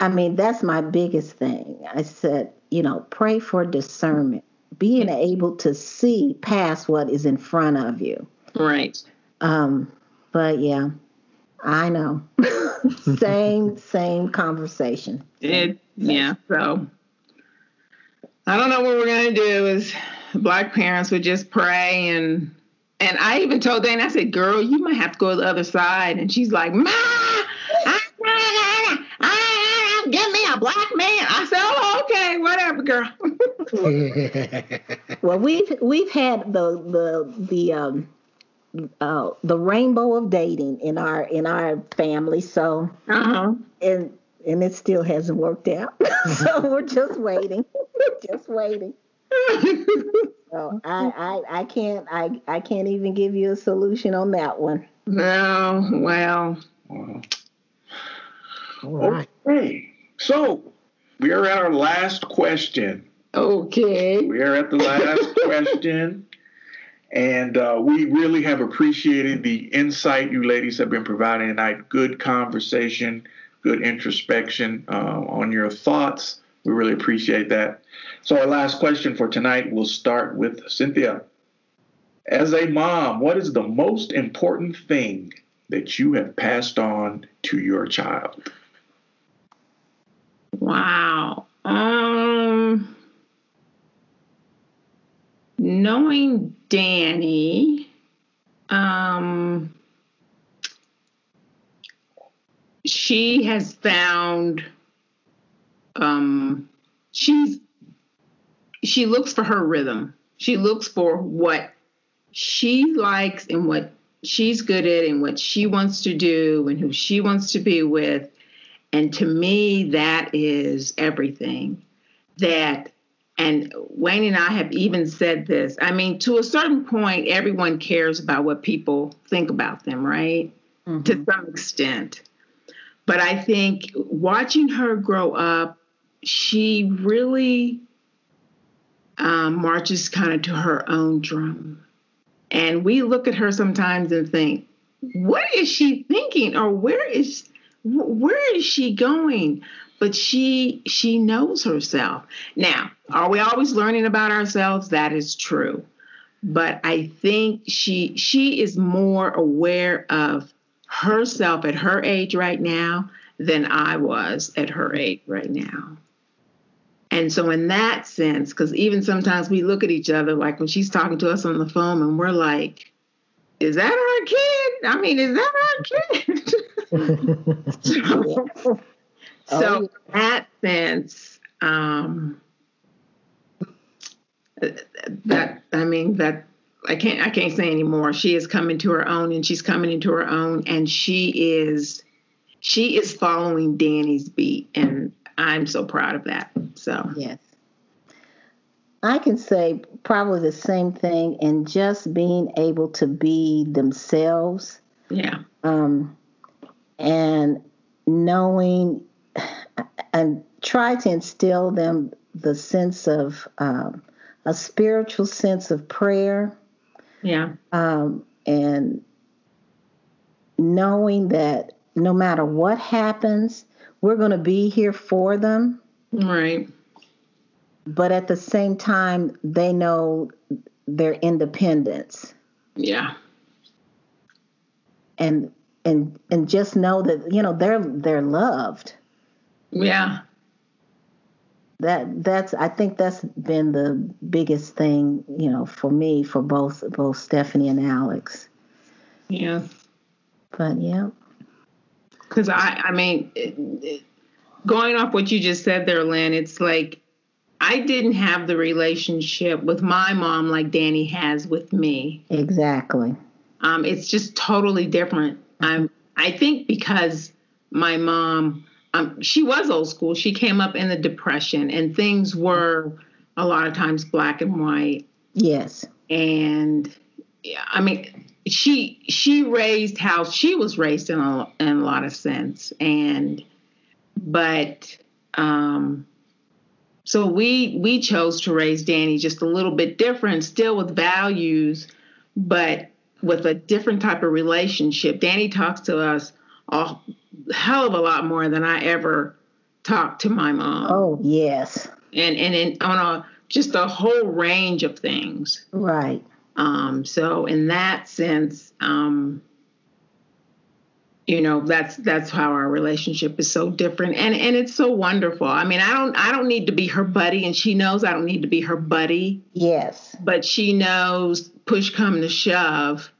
I mean, that's my biggest thing. I said, you know, pray for discernment, being able to see past what is in front of you. Right. Um, but yeah, I know. same same conversation. It yeah. So I don't know what we're gonna do. Is black parents would just pray and and I even told Dana, I said, "Girl, you might have to go to the other side." And she's like, "Ma, I, I, I, give me a black man." I said, "Oh, okay, whatever, girl." well, we've we've had the the the um uh, the rainbow of dating in our in our family. So uh-huh. and and it still hasn't worked out. so we're just waiting. just waiting. so I, I I can't I I can't even give you a solution on that one. No, well. All right. Okay. So we are at our last question. Okay. We are at the last question. And uh, we really have appreciated the insight you ladies have been providing tonight. Good conversation, good introspection uh, on your thoughts. We really appreciate that. So, our last question for tonight will start with Cynthia. As a mom, what is the most important thing that you have passed on to your child? Wow. Um, knowing Danny, um, she has found um, she's she looks for her rhythm. She looks for what she likes and what she's good at and what she wants to do and who she wants to be with. And to me, that is everything. That and Wayne and I have even said this. I mean, to a certain point, everyone cares about what people think about them, right? Mm-hmm. To some extent. But I think watching her grow up, she really um, marches kind of to her own drum. And we look at her sometimes and think, what is she thinking? Or where is where is she going? But she she knows herself. Now, are we always learning about ourselves? That is true. But I think she she is more aware of herself at her age right now than I was at her age right now. And so, in that sense, because even sometimes we look at each other, like when she's talking to us on the phone, and we're like, "Is that our kid? I mean, is that our kid?" so, in that sense, um, that I mean that I can't I can't say anymore. She is coming to her own, and she's coming into her own, and she is she is following Danny's beat, and I'm so proud of that. So yes. I can say probably the same thing and just being able to be themselves. Yeah. Um, and knowing and try to instill them the sense of um, a spiritual sense of prayer. Yeah. Um, and knowing that no matter what happens, we're going to be here for them. Right. But at the same time, they know their independence. Yeah. And and and just know that you know they're they're loved. Yeah. That that's I think that's been the biggest thing, you know, for me for both both Stephanie and Alex. Yeah. But yeah. Cuz I I mean it, it, going off what you just said there Lynn, it's like I didn't have the relationship with my mom like Danny has with me. Exactly. Um, it's just totally different. I'm I think because my mom um, she was old school. She came up in the depression, and things were a lot of times black and white. Yes. And yeah, I mean, she she raised how she was raised in a in a lot of sense, and but um, so we we chose to raise Danny just a little bit different, still with values, but with a different type of relationship. Danny talks to us a hell of a lot more than I ever talked to my mom. Oh yes. And and in, on a just a whole range of things. Right. Um, so in that sense, um, you know that's that's how our relationship is so different and and it's so wonderful i mean i don't i don't need to be her buddy and she knows i don't need to be her buddy yes but she knows push come to shove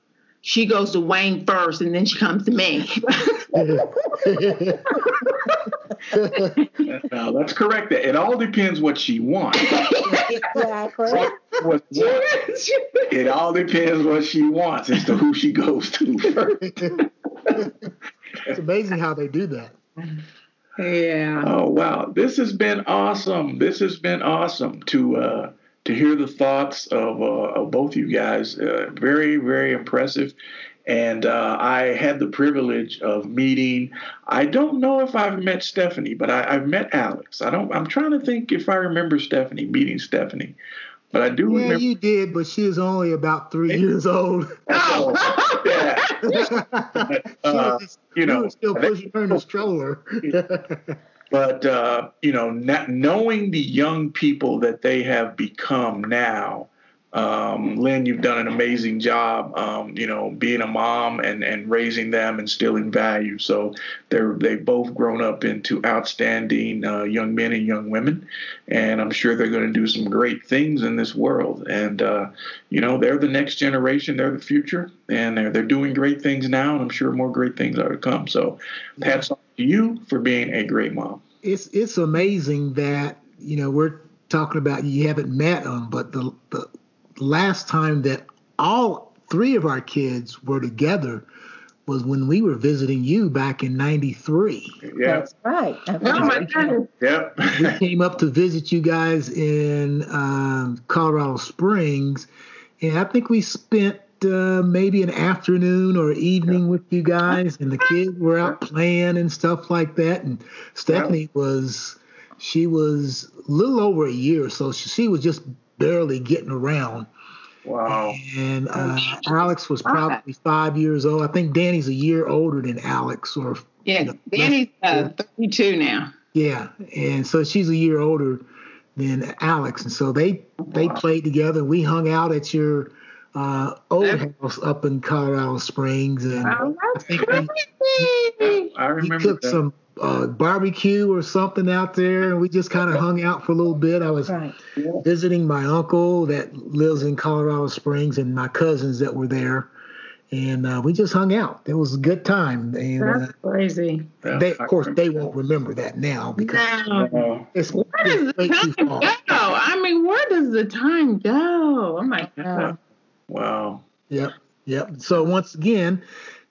she goes to wayne first and then she comes to me no, that's correct. It all depends what she wants. exactly. What, it all depends what she wants as to who she goes to first. it's amazing how they do that. Yeah. Oh wow, this has been awesome. This has been awesome to uh, to hear the thoughts of, uh, of both you guys. Uh, very very impressive. And uh, I had the privilege of meeting. I don't know if I've met Stephanie, but I, have met Alex. I don't. I'm trying to think if I remember Stephanie meeting Stephanie. But I do yeah, remember. you did, but she was only about three years old. Oh, yeah. but, uh, you know, still pushing her in the stroller. but uh, you know, knowing the young people that they have become now, um, Lynn, you've done an amazing job, um, you know, being a mom and, and raising them, and instilling value. So they're they've both grown up into outstanding uh, young men and young women, and I'm sure they're going to do some great things in this world. And uh, you know, they're the next generation, they're the future, and they're they're doing great things now, and I'm sure more great things are to come. So, hats off to you for being a great mom. It's it's amazing that you know we're talking about you haven't met them, but the the last time that all three of our kids were together was when we were visiting you back in 93. Yeah. That's right. That's oh right. my God. Yep. we came up to visit you guys in um, Colorado Springs, and I think we spent uh, maybe an afternoon or evening with you guys, and the kids were out playing and stuff like that. And Stephanie was, she was a little over a year, so she was just barely getting around. Wow. And uh, Alex was probably five years old. I think Danny's a year older than Alex, or Yeah, you know, Danny's uh, 32 now. yeah, and so she's a year older than Alex, and so they they played together. We hung out at your uh, old house up in Colorado Springs, and Oh, I that's think we, crazy. I we remember cooked that. some uh, barbecue or something out there, and we just kind of hung out for a little bit. I was Right. visiting my uncle that lives in Colorado Springs, and my cousins that were there, and uh, we just hung out. It was a good time, and uh, That's crazy. Yeah, they, of course, they won't remember that now because Now, that. it's, where does it's the time go? I mean, where does the time go? Oh my God. Wow. Yep, yep. So once again,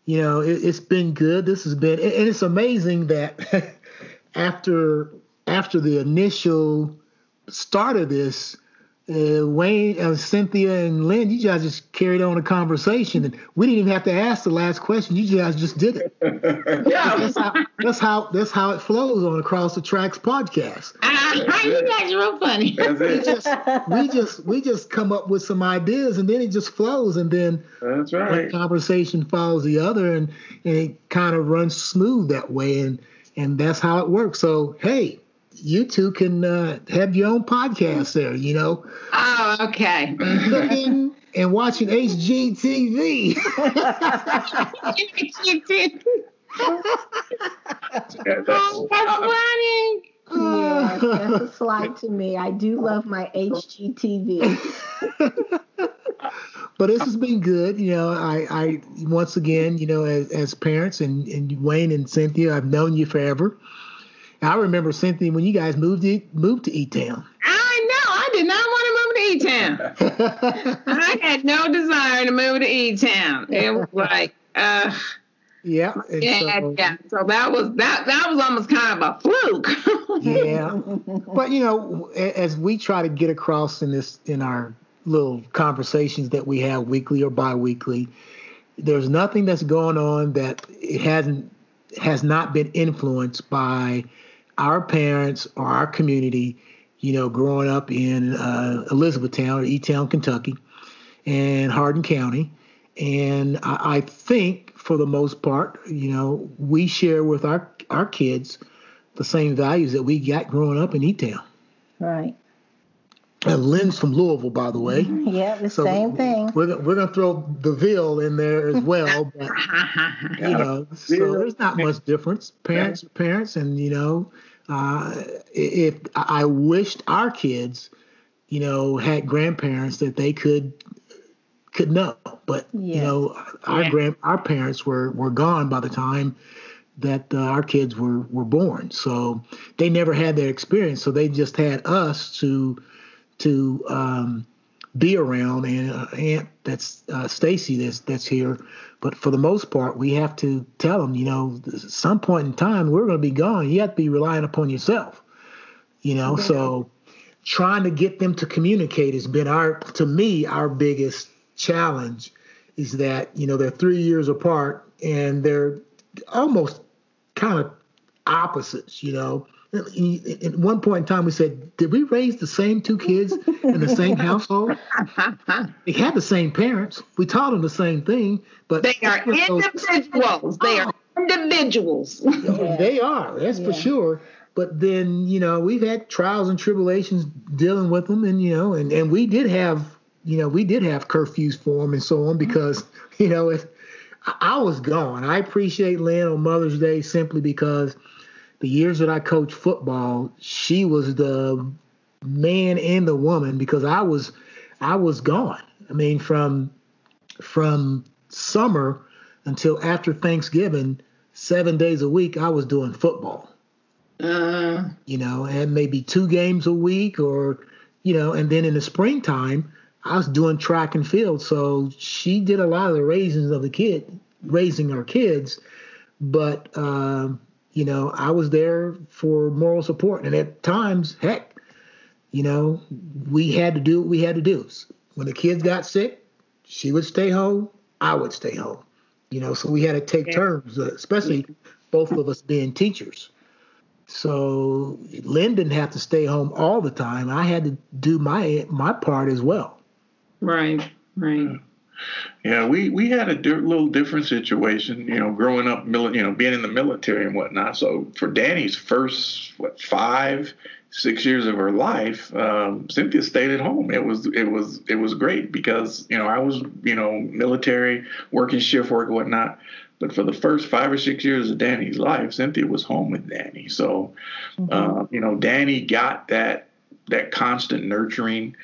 you know, it, it's been good. This has been, and it's amazing that after after the initial start of this, uh, Wayne, uh, Cynthia, and Lynn, you guys just carried on a conversation, and we didn't even have to ask the last question. You guys just did it. Yeah. That's how that's how that's how it flows on Across the Tracks podcast. Ah, you guys are real funny. We just we just we just come up with some ideas, and then it just flows, and then That's one conversation follows the other and, and it kind of runs smooth that way and and that's how it works so hey you two can uh, have your own podcast there you know Oh, okay. cooking and watching hgtv Yeah, that's- oh, that's funny. Yeah, that's a slight to me. I do love my HGTV. but this has been good you know i i once again you know as, as parents and and wayne and cynthia i've known you forever i remember cynthia when you guys moved to moved to e-town I know. I did not want to move to E-Town. I had no desire to move to E-Town. It was like, uh, yeah yeah, so- yeah. So that was that. That was almost kind of a fluke. yeah but you know as we try to get across in this in our little conversations that we have weekly or bi-weekly there's nothing that's going on that it hasn't has not been influenced by our parents or our community you know growing up in uh, elizabethtown or e-town kentucky and hardin county and I, I think for the most part you know we share with our our kids the same values that we got growing up in E-Town. right. And Lynn's from Louisville, by the way. Yeah, the so same thing. We're, we're going to throw the Ville in there as well. But, you know, so there's not much difference. Parents are parents. And, you know, uh, if I wished our kids, you know, had grandparents that they could could know. But yes. you know, our yeah. grand our parents were were gone by the time that uh, our kids were were born. So they never had that experience. So they just had us to to um, be around and uh, aunt that's uh, Stacy that's that's here. But for the most part, we have to tell them, you know, at some point in time we're going to be gone. You have to be relying upon yourself. You know, yeah. so trying to get them to communicate has been our to me our biggest challenge is that you know they're three years apart and they're almost kind of opposites you know at one point in time we said did we raise the same two kids in the same household? They had the same parents. We taught them the same thing but they are individuals. They are individuals. They are that's yeah. for sure. But then you know we've had trials and tribulations dealing with them and you know and, and we did have you know, we did have curfews for them and so on because, you know, if I was gone. I appreciate Lynn on Mother's Day simply because the years that I coached football, she was the man and the woman because I was I was gone. I mean, from from summer until after Thanksgiving, seven days a week, I was doing football. Uh, you know, and maybe two games a week, or you know, and then in the springtime, I was doing track and field, so she did a lot of the raisings of the kid, raising our kids. But um, you know, I was there for moral support, and at times, heck, you know, we had to do what we had to do. When the kids got sick, she would stay home, I would stay home. You know, so we had to take turns, uh, especially both of us being teachers. So Lynn didn't have to stay home all the time. I had to do my my part as well. Right, right. Yeah, we, we had a di- little different situation, you know, growing up, mili- you know, being in the military and whatnot. So for Danny's first what five, six years of her life, um, Cynthia stayed at home. It was it was it was great because you know I was you know military, working shift work and whatnot. But for the first five or six years of Danny's life, Cynthia was home with Danny. So, mm-hmm. uh, you know, Danny got that that constant nurturing.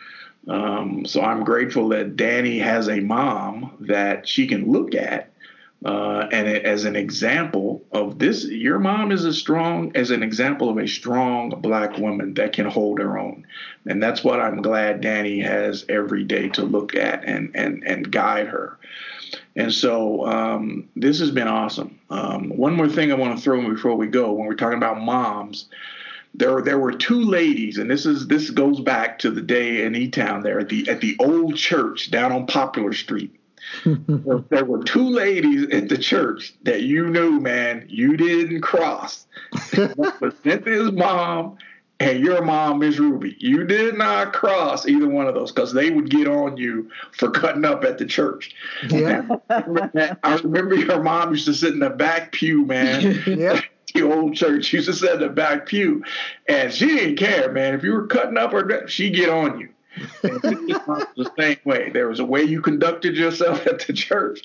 Um, so I'm grateful that Danny has a mom that she can look at uh, and as an example of this, your mom is a strong, as an example of a strong black woman that can hold her own, and that's what I'm glad Danny has every day to look at and and and guide her. And so um, this has been awesome. Um, one more thing I want to throw in before we go, when we're talking about moms, there there were two ladies, and this is this goes back to the day in E Town there at the at the old church down on Poplar Street. there were two ladies at the church that you knew, man, you didn't cross. was Cynthia's mom and your mom, Miss Ruby. You did not cross either one of those because they would get on you for cutting up at the church. Yeah. I remember your mom used to sit in the back pew, man. yeah the old church used to sit in the back pew, and she didn't care, man. If you were cutting up or she'd get on you. the same way. There was a way you conducted yourself at the church,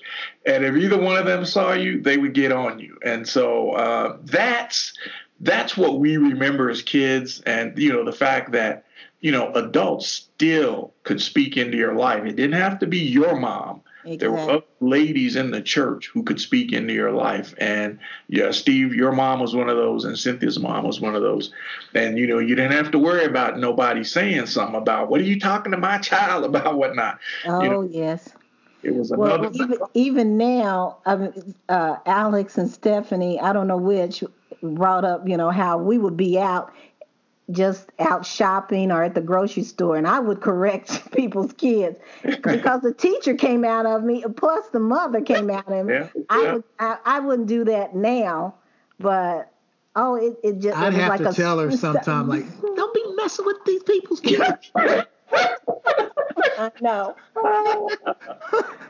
and if either one of them saw you, they would get on you. And so uh, that's that's what we remember as kids, and you know the fact that you know adults still could speak into your life. It didn't have to be your mom. Exactly. There were other ladies in the church who could speak into your life. And yeah, Steve, your mom was one of those, and Cynthia's mom was one of those. And you know, you didn't have to worry about nobody saying something about what are you talking to my child about, whatnot. Oh you know, yes. It was another. Well, even, even now, I mean, uh, Alex and Stephanie, I don't know which, brought up, you know, how we would be out just out shopping or at the grocery store and I would correct people's kids because the teacher came out of me plus the mother came out of me. Yeah, yeah. I would I, I, wouldn't do that now, but oh it, it just I'd it have like to tell her sometime like don't be messing with these people's kids. I know.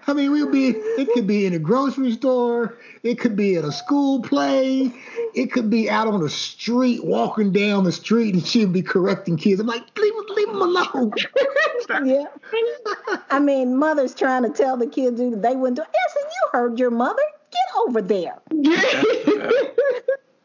I mean, we'll be. It could be in a grocery store. It could be at a school play. It could be out on the street, walking down the street, and she'd be correcting kids. I'm like, leave, leave them alone. yeah. I mean, mother's trying to tell the kids they wouldn't do. It. I said, you heard your mother. Get over there. Yeah.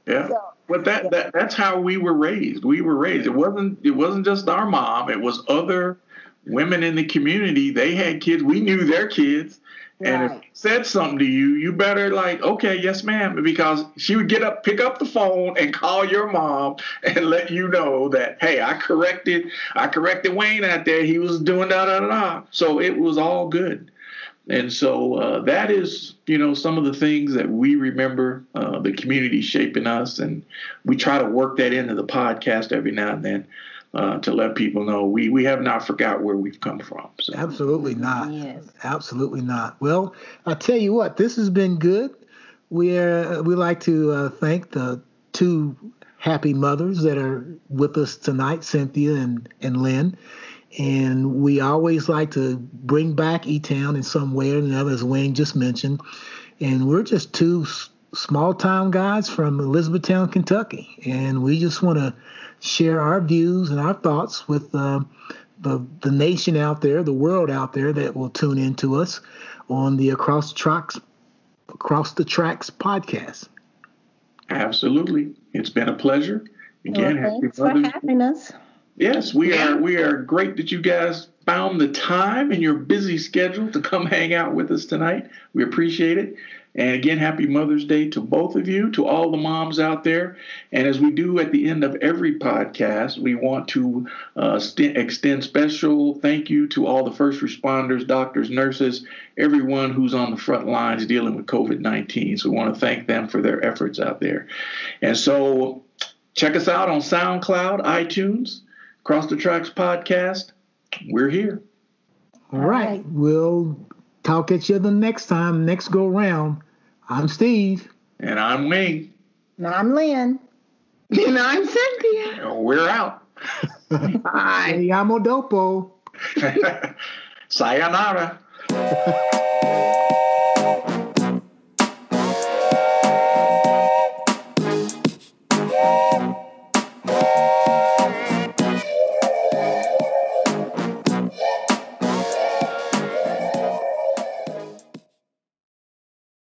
yeah. So, but that, yeah. that that's how we were raised. We were raised. It wasn't it wasn't just our mom. It was other women in the community. They had kids. We knew their kids. And right. if said something to you, you better like, okay, yes, ma'am, because she would get up, pick up the phone, and call your mom and let you know that, hey, I corrected, I corrected Wayne out there. He was doing da da da. So it was all good. And so uh, that is, you know, some of the things that we remember uh, the community shaping us, and we try to work that into the podcast every now and then uh, to let people know we we have not forgot where we've come from. So. Absolutely not. Yes. Absolutely not. Well, I tell you what, this has been good. We are, we like to uh, thank the two happy mothers that are with us tonight, Cynthia and and Lynn. And we always like to bring back E Town in some way or another, as Wayne just mentioned. And we're just two small town guys from Elizabethtown, Kentucky. And we just want to share our views and our thoughts with uh, the, the nation out there, the world out there that will tune in to us on the Across the Tracks, Across the Tracks podcast. Absolutely. It's been a pleasure. Again, well, thanks for having us. Yes, we are. We are great that you guys found the time in your busy schedule to come hang out with us tonight. We appreciate it. And again, happy Mother's Day to both of you, to all the moms out there. And as we do at the end of every podcast, we want to uh, st- extend special thank you to all the first responders, doctors, nurses, everyone who's on the front lines dealing with COVID 19. So we want to thank them for their efforts out there. And so check us out on SoundCloud, iTunes. Across the Tracks podcast. We're here. All right. We'll talk at you the next time, next go round. I'm Steve. And I'm Wayne. And I'm Lynn. And I'm Cynthia. We're out. Bye. Sayamo dopo. Sayonara.